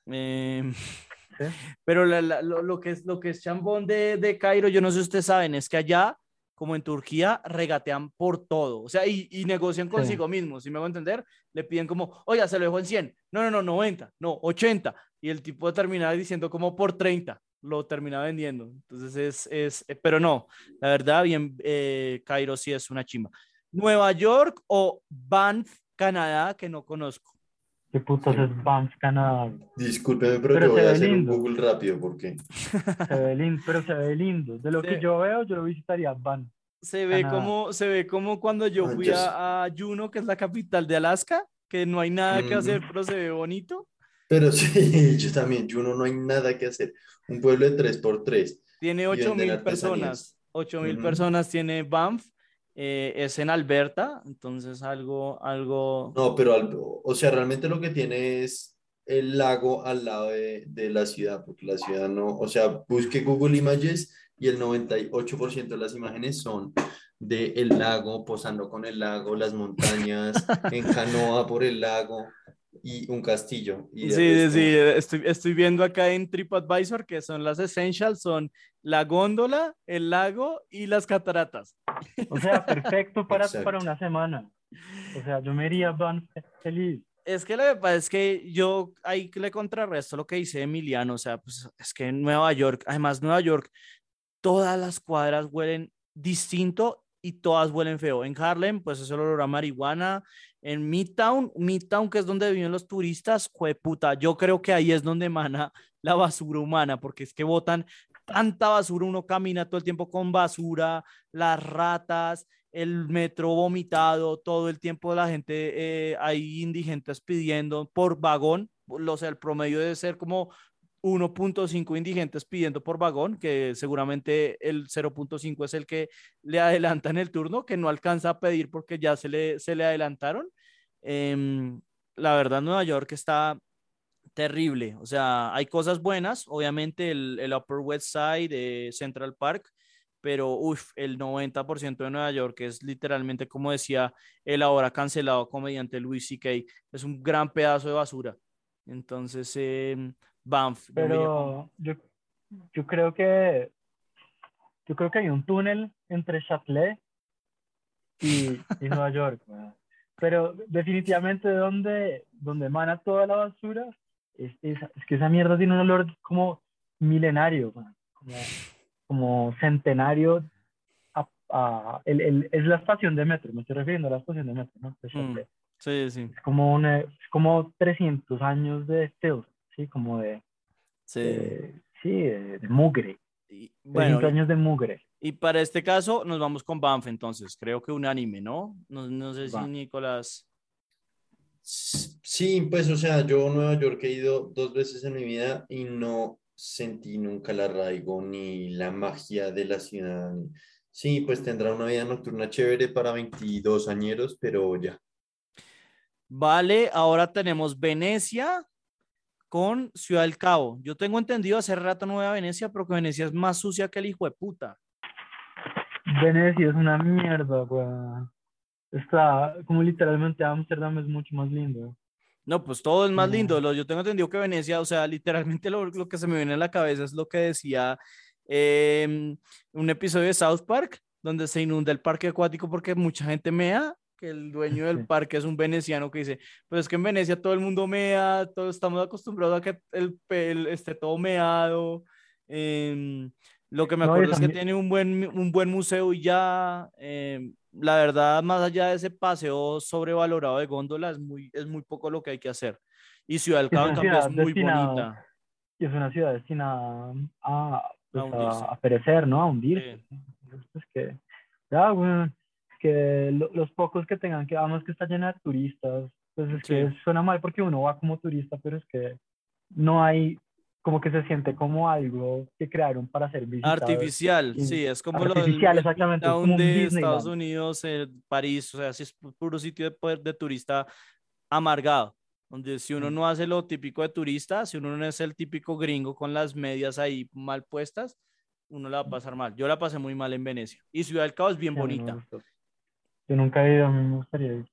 Em, ¿sí? Pero la- la- lo, lo que es, lo que es chambón de, de Cairo, yo no sé si ustedes saben, es que allá, como en Turquía, regatean por todo. O sea, y, y negocian Sí. consigo mismos. Si me hago entender, le piden como, oiga, se lo dejo en 100. No, no, no, 90, no, 80. Y el tipo termina diciendo como por 30. Lo termina vendiendo. Entonces es, es eh, pero no, la verdad, bien, eh, Cairo sí es una chimba. Nueva York o Banff, Canadá, que no conozco. ¿Qué putas es Banff, Canadá? Discúlpeme, pero, Pero yo voy a hacer un lindo. Google rápido porque Se ve lindo, pero se ve lindo. De lo Sí. que yo veo, yo lo visitaría Banff. Se ve Canadá. como, se ve como cuando yo Ah, fui a, a Juneau, que es la capital de Alaska, que no hay nada que hacer, pero se ve bonito. Pero sí, yo también, Juno no hay nada que hacer. Un pueblo de 3x3. Tiene Y 8 venden mil personas. 8 mil personas tiene Banff. Eh, es en Alberta, entonces algo, algo. No, pero al- o sea, realmente lo que tiene es el lago al lado de, de la ciudad, porque la ciudad no, o sea, busque Google Images y el 98% de las imágenes son de el lago, posando con el lago, las montañas, en canoa por el lago y un castillo. Y Sí, de sí, resto- sí, estoy, estoy viendo acá en TripAdvisor que son las essentials, son la góndola, el lago y las cataratas. O sea, perfecto para, Exacto. para una semana. O sea, yo me iría a Banff feliz. Es que lo que pasa es que yo ahí le contrarresto lo que dice Emiliano, o sea, pues es que en Nueva York, además Nueva York, todas las cuadras huelen distinto y todas huelen feo. En Harlem, pues es el olor a marihuana. En Midtown, Midtown, que es donde viven los turistas, puta, yo creo que ahí es donde emana la basura humana, porque es que botan tanta basura, uno camina todo el tiempo con basura, las ratas, el metro vomitado, todo el tiempo la gente, eh, hay indigentes pidiendo por vagón, o sea, el promedio debe ser como 1.5 indigentes pidiendo por vagón, que seguramente el 0.5 es el que le adelantan el turno, que no alcanza a pedir porque ya se le, se le adelantaron. Em, la verdad, Nueva York está terrible. O sea, hay cosas buenas, obviamente el, el Upper West Side de Central Park, pero uf, el 90% de Nueva York es literalmente, como decía el ahora cancelado comediante Louis C.K., es un gran pedazo de basura. Entonces, eh, Banff. Pero yo, yo, creo que yo creo que hay un túnel entre Châtelet y, y Nueva York. Pero definitivamente donde, donde emana toda la basura es, es, que esa mierda tiene un olor como milenario, como, como centenario. A, el, el, es la estación de metro, me estoy refiriendo a la estación de metro, ¿no? Mm, sí, sí. Es como, una, es como 300 años de este sí, como de, sí, sí, de, mugre. Y, bueno, años de mugre. Y para este caso nos vamos con Banff entonces, creo que unánime, ¿no? No, no sé si Nicolás... Sí, pues o sea, yo a Nueva York he ido dos veces en mi vida y no sentí nunca el arraigo ni la magia de la ciudad. Sí, pues tendrá una vida nocturna chévere para 22 añeros, pero ya. Vale, ahora tenemos Venecia, con Ciudad del Cabo. Yo tengo entendido hace rato no voy a Venecia, pero que Venecia es más sucia que el hijo de puta. Venecia es una mierda, weón. Está como literalmente Ámsterdam es mucho más lindo. No, pues todo es más lindo. Yo tengo entendido que Venecia, o sea, literalmente lo, lo que se me viene a la cabeza es lo que decía em, un episodio de South Park, donde se inunda el parque acuático porque mucha gente mea el dueño del parque es un veneciano que dice, pues es que en Venecia todo el mundo mea, todos estamos acostumbrados a que el, el esté todo meado. Em, lo que me acuerdo es que tiene un buen, un buen museo y ya, em, la verdad, más allá de ese paseo sobrevalorado de góndola, es muy, es muy poco lo que hay que hacer. Y Ciudad del Cabo es muy bonita. Y es una ciudad destinada a, pues, a, perecer, ¿no? A hundirse. Es que, ya, bueno, que los pocos que tengan, que vamos que está llena de turistas, pues es que suena mal porque uno va como turista, pero es que no hay, como que se siente como algo que crearon para ser visitado. Artificial, sí, es como Artificial, lo exactamente. Como de Estados Unidos, París, o sea, sí es puro sitio de, de turista amargado donde si uno mm. no hace lo típico de turista, si uno no es el típico gringo con las medias ahí mal puestas, uno la va a pasar mal. Yo la pasé muy mal en Venecia. Y Ciudad del Cabo es bien bonita. Yo nunca he ido, a mí me gustaría ir.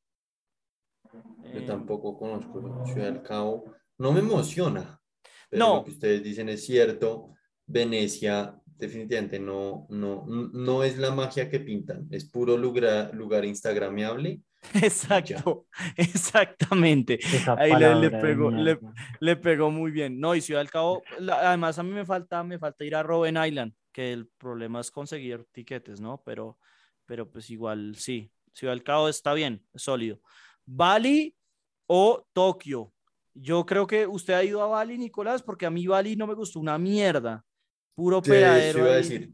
Yo tampoco conozco Ciudad del Cabo. No me emociona. Pero no. lo que ustedes dicen es cierto. Venecia definitivamente no, no, no es la magia que pintan. Es puro lugar, lugar instagramiable. Exacto, exactamente. Ahí le, pegó, le, pegó muy bien. No, y Ciudad del Cabo, además a mí me falta, me falta ir a Robben Island, que el problema es conseguir tiquetes, ¿no? Pero, pero pues igual sí, Ciudad del Cabo está bien, es sólido. Bali o Tokio. Yo creo que usted ha ido a Bali, Nicolás, porque a mí Bali no me gustó una mierda. Puro peladero. decir,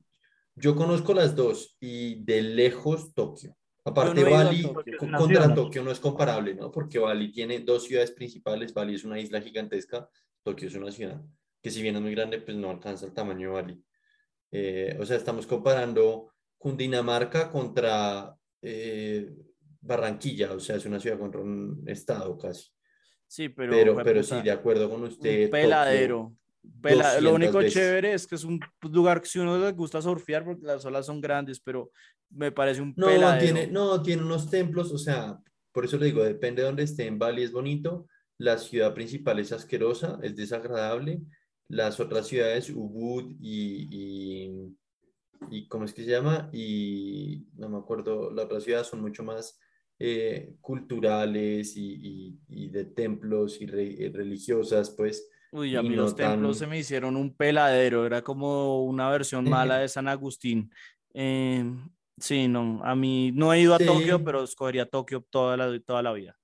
yo conozco las dos y de lejos Tokio. Aparte, Bali contra Tokio no es comparable, ¿no? Porque Bali tiene dos ciudades principales. Bali es una isla gigantesca, Tokio es una ciudad que si bien es muy grande, pues no alcanza el tamaño de Bali. Eh, o sea, estamos comparando Cundinamarca contra eh, Barranquilla, o sea, es una ciudad contra un estado casi. Sí, pero. Pero, pero sí, de acuerdo con usted. peladero. lo único chévere es que es un lugar que si uno le gusta surfear porque las olas son grandes, pero me parece un no, peladero. Tiene, no, tiene unos templos, o sea, por eso le digo, depende de dónde esté. En Bali es bonito, la ciudad principal es asquerosa, es desagradable. Las otras ciudades, Ubud y y ¿cómo es que se llama? Y no me acuerdo, las otras ciudades son mucho más eh, culturales y, y, de templos y, religiosas, pues. Uy, a mí los templos se me hicieron un peladero, era como una versión mala de San Agustín. Eh, Sí, no, a mí no he ido a Sí. Tokio, pero escogería Tokio toda la, toda la vida.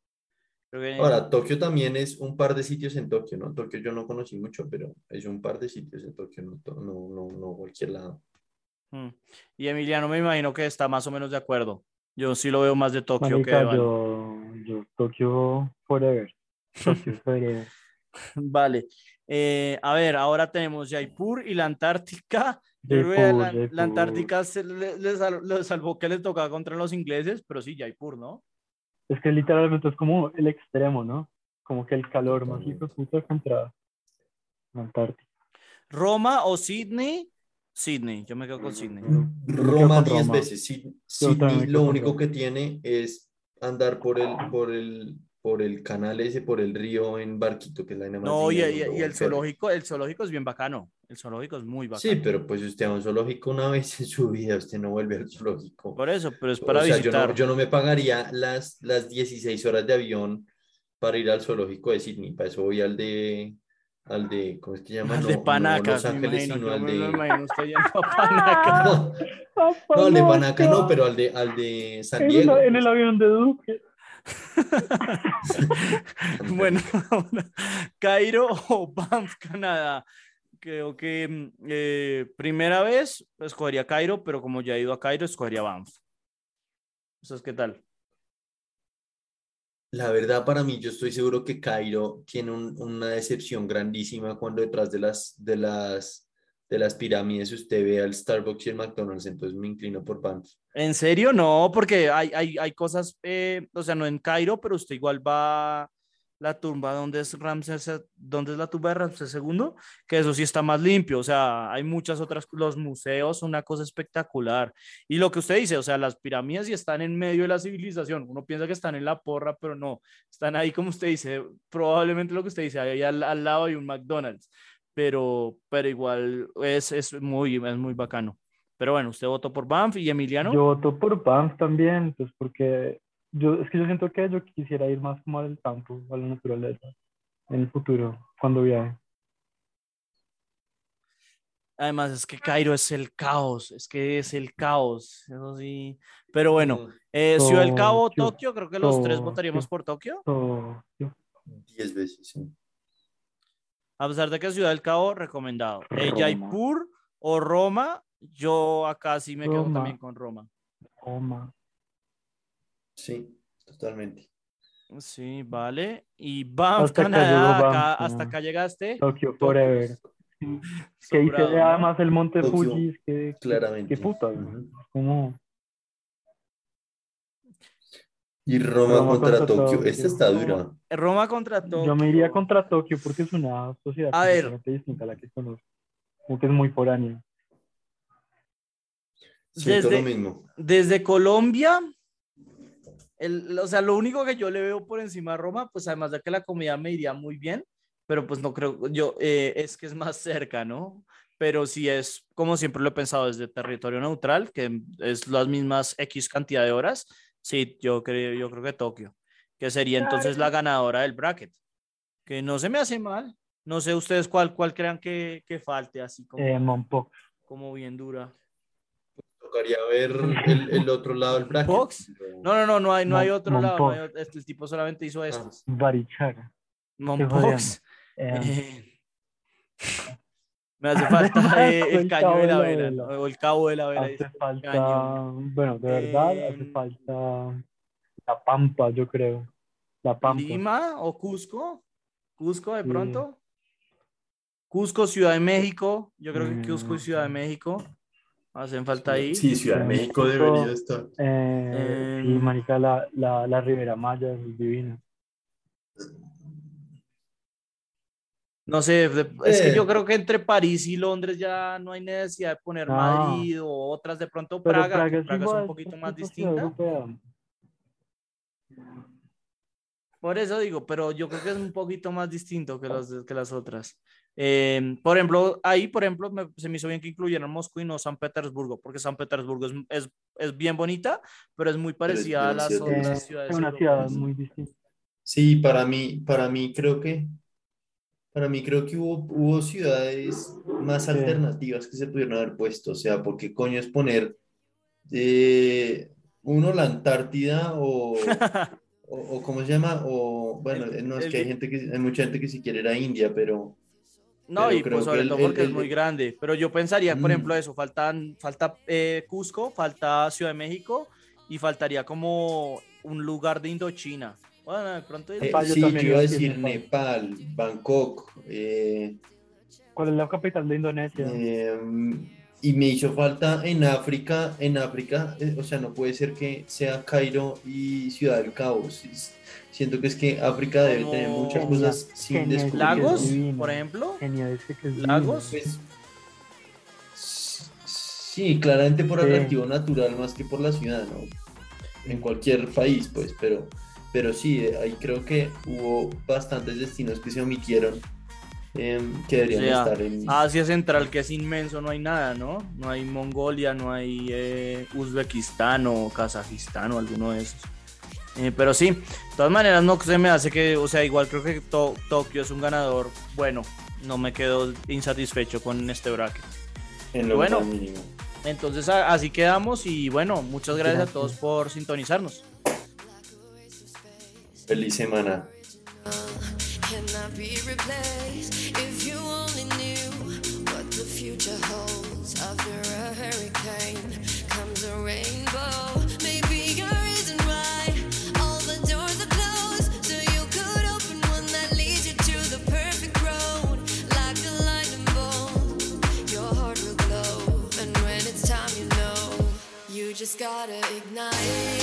Que- Ahora, Tokio también es un par de sitios en Tokio, ¿no? Tokio yo no conocí mucho, pero es un par de sitios en Tokio, no, no, no, no cualquier lado. Mm. Y Emiliano me imagino que está más o menos de acuerdo. Yo sí lo veo más de Tokio que de yo, yo Tokio forever. Tokio forever. Vale. Eh, a ver, ahora tenemos Jaipur y la Antártica. Jaipur, la, la. Antártica se le, le sal- le salvó que le tocaba contra los ingleses, pero sí, Jaipur, ¿no? Es que literalmente es como el extremo, ¿no? Como que el calor más puta contra la Antártica. Roma o Sydney. Sydney, yo me quedo con Sydney. Roma con 10 Roma. veces. Sydney me lo único que tiene es andar por el, por el, por el canal ese, por el río en barquito, que es la más No, y, linda y- y el zoológico, el zoológico es bien bacano. El zoológico es muy bacano. Sí, pero pues usted a un zoológico una vez en su vida, usted no vuelve al zoológico. Por eso, pero es para o sea, visitar. Yo no, yo no me pagaría las, las 16 horas de avión para ir al zoológico de Sydney. Para eso voy al de, al de, ¿cómo es que llama? Al No, de no Panacas, Los imagino. sino al de... imagino usted yendo a Panacas. No, no, al de Panaca no, pero al de, al de San En, el- en el avión de Duque. Bueno, ahora, Cairo o Banff, Canadá. Creo que mm, eh, primera vez escogería Cairo, pero como ya he ido a Cairo, escogería Banff. ¿Ustedes qué tal? La verdad, para mí, yo estoy seguro que Cairo tiene un- una decepción grandísima cuando detrás de las, de las, de las pirámides usted ve al Starbucks y el McDonald's, entonces me inclino por Banff. ¿En serio? No, porque hay, hay, hay cosas, eh, o sea, no en Cairo, pero usted igual va la tumba donde es Ramsés, eh, donde es la tumba de Ramsés II, que eso sí está más limpio, o sea, hay muchas otras, los museos, una cosa espectacular. Y lo que usted dice, o sea, las pirámides sí están en medio de la civilización, uno piensa que están en la porra, pero no, están ahí como usted dice, probablemente lo que usted dice, ahí al, al lado hay un McDonald's, pero, pero igual es, es, muy, es muy bacano. Pero bueno, usted votó por Banff y Emiliano. Yo voto por Banff también, pues porque yo, es que yo siento que yo quisiera ir más como al campo, a la naturaleza, en el futuro, cuando viaje. Además, es que Cairo es el caos, es que es el caos, eso sí. Pero bueno, eh, Ciudad del Cabo, Tokio, Tokio, creo que los tres votaríamos por Tokio. So, 10 veces, sí. A pesar de que Ciudad del Cabo, recomendado. Eh. Jaipur o Roma, yo acá sí me quedo Roma. también con Roma. Roma. Sí, totalmente. Sí, vale. Y Hasta acá Canadá, acá- hasta acá llegaste. Tokio Forever. Que hice Sobrado, ¿no? además el Monte Tokio, Fuji, es que, Claramente. qué puta, Ujú. como Y Roma, Roma contra, contra Tokio. Tokio. Esta está dura. Roma contra Tokio. yo me iría contra Tokio porque es una sociedad A ver. completamente distinta a la que conozco. Como que es muy foránea. Siento Desde- lo mismo. Desde Colombia, el, o sea, lo único que yo le veo por encima a Roma, pues además de que la comida me iría muy bien, pero pues no creo, yo, eh, es que es más cerca, ¿no? Pero si es, como siempre lo he pensado, desde territorio neutral, que es las mismas X cantidad de horas, sí, yo creo, yo creo que Tokio, que sería entonces la ganadora del bracket, que no se me hace mal. No sé ustedes cuál, cuál crean que, que falte, así como, Eh, como bien dura. Tocaría ver el, el otro lado del bracket. ¿Box? No, no, no, no hay, no hay Mon- otro lado. no hay este el tipo solamente hizo estos. Barichara. Monpox. Eh, Eh, me hace falta eh, el caño de la de la vela, o el cabo de la vela. hace falta, cañón. bueno, de verdad, hace Em, falta la Pampa, yo creo. La Pampa. Lima o Cusco. Cusco de Sí. pronto. Cusco, Ciudad de México. Yo creo que Cusco y Mm. Ciudad de México hacen falta ahí. Sí, Ciudad de Eh, México México. debería estar. Eh, sí, Em, marica, la, la, la Ribera Maya es divina. No sé, es que Eh. yo creo que entre París y Londres ya no hay necesidad de poner No. Madrid o otras, de pronto Praga, Praga, que Praga es un poquito más distinta. Por eso digo, pero yo creo que es un poquito más distinto que, los, que las otras. Eh, por ejemplo, ahí, por ejemplo, me- se me hizo bien que incluyeran Moscú y no San Petersburgo, porque San Petersburgo es, es, es bien bonita, pero es muy Pero es parecida a las demasiado otras Eh, ciudades. es una ciudad muy distinta. Sí, para mí, para mí creo que, para mí creo que hubo, hubo ciudades más Sí. alternativas que se pudieron haber puesto. O sea, ¿por qué coño es poner Eh, uno, la Antártida o, o, o ¿cómo se llama? O bueno, El- no, es el que hay gente que, hay mucha gente que si quiere ir a India, pero No, Pero y pues sobre el- todo el- porque es el- muy grande. Pero yo pensaría, por Mm. ejemplo, eso, faltan, falta eh, Cusco, falta Ciudad de México y faltaría como un lugar de Indochina. Bueno, de pronto... eh, sí, yo iba a decir Nepal, Bangkok, eh, ¿Cuál es la capital de Indonesia? eh, y me hizo falta en África, en África, eh, o sea, no puede ser que sea Cairo y Ciudad del Cabo. sí, Siento que es que África debe tener muchas Kenia, cosas sin Kenia descubrir. Lagos, divino. por ejemplo. Genial, ese que es Lagos. Pues, sí, claramente por Sí. atractivo natural más que por la ciudad, ¿no? En cualquier país, pues, pero, pero sí, eh, ahí creo que hubo bastantes destinos que se omitieron em, que deberían O sea, estar en... Asia Central, que es inmenso, no hay nada, ¿no? No hay Mongolia, no hay eh, Uzbekistán o Kazajistán o alguno de esos. Eh, pero sí, de todas maneras no se me hace que, o sea, igual creo que To- Tokio es un ganador bueno. No me quedo insatisfecho con este bracket. en lo bueno. mínimo. Entonces así quedamos y bueno, muchas gracias a todos por sintonizarnos. Feliz semana. cannot be replaced. If you only knew what the future holds just gotta ignite.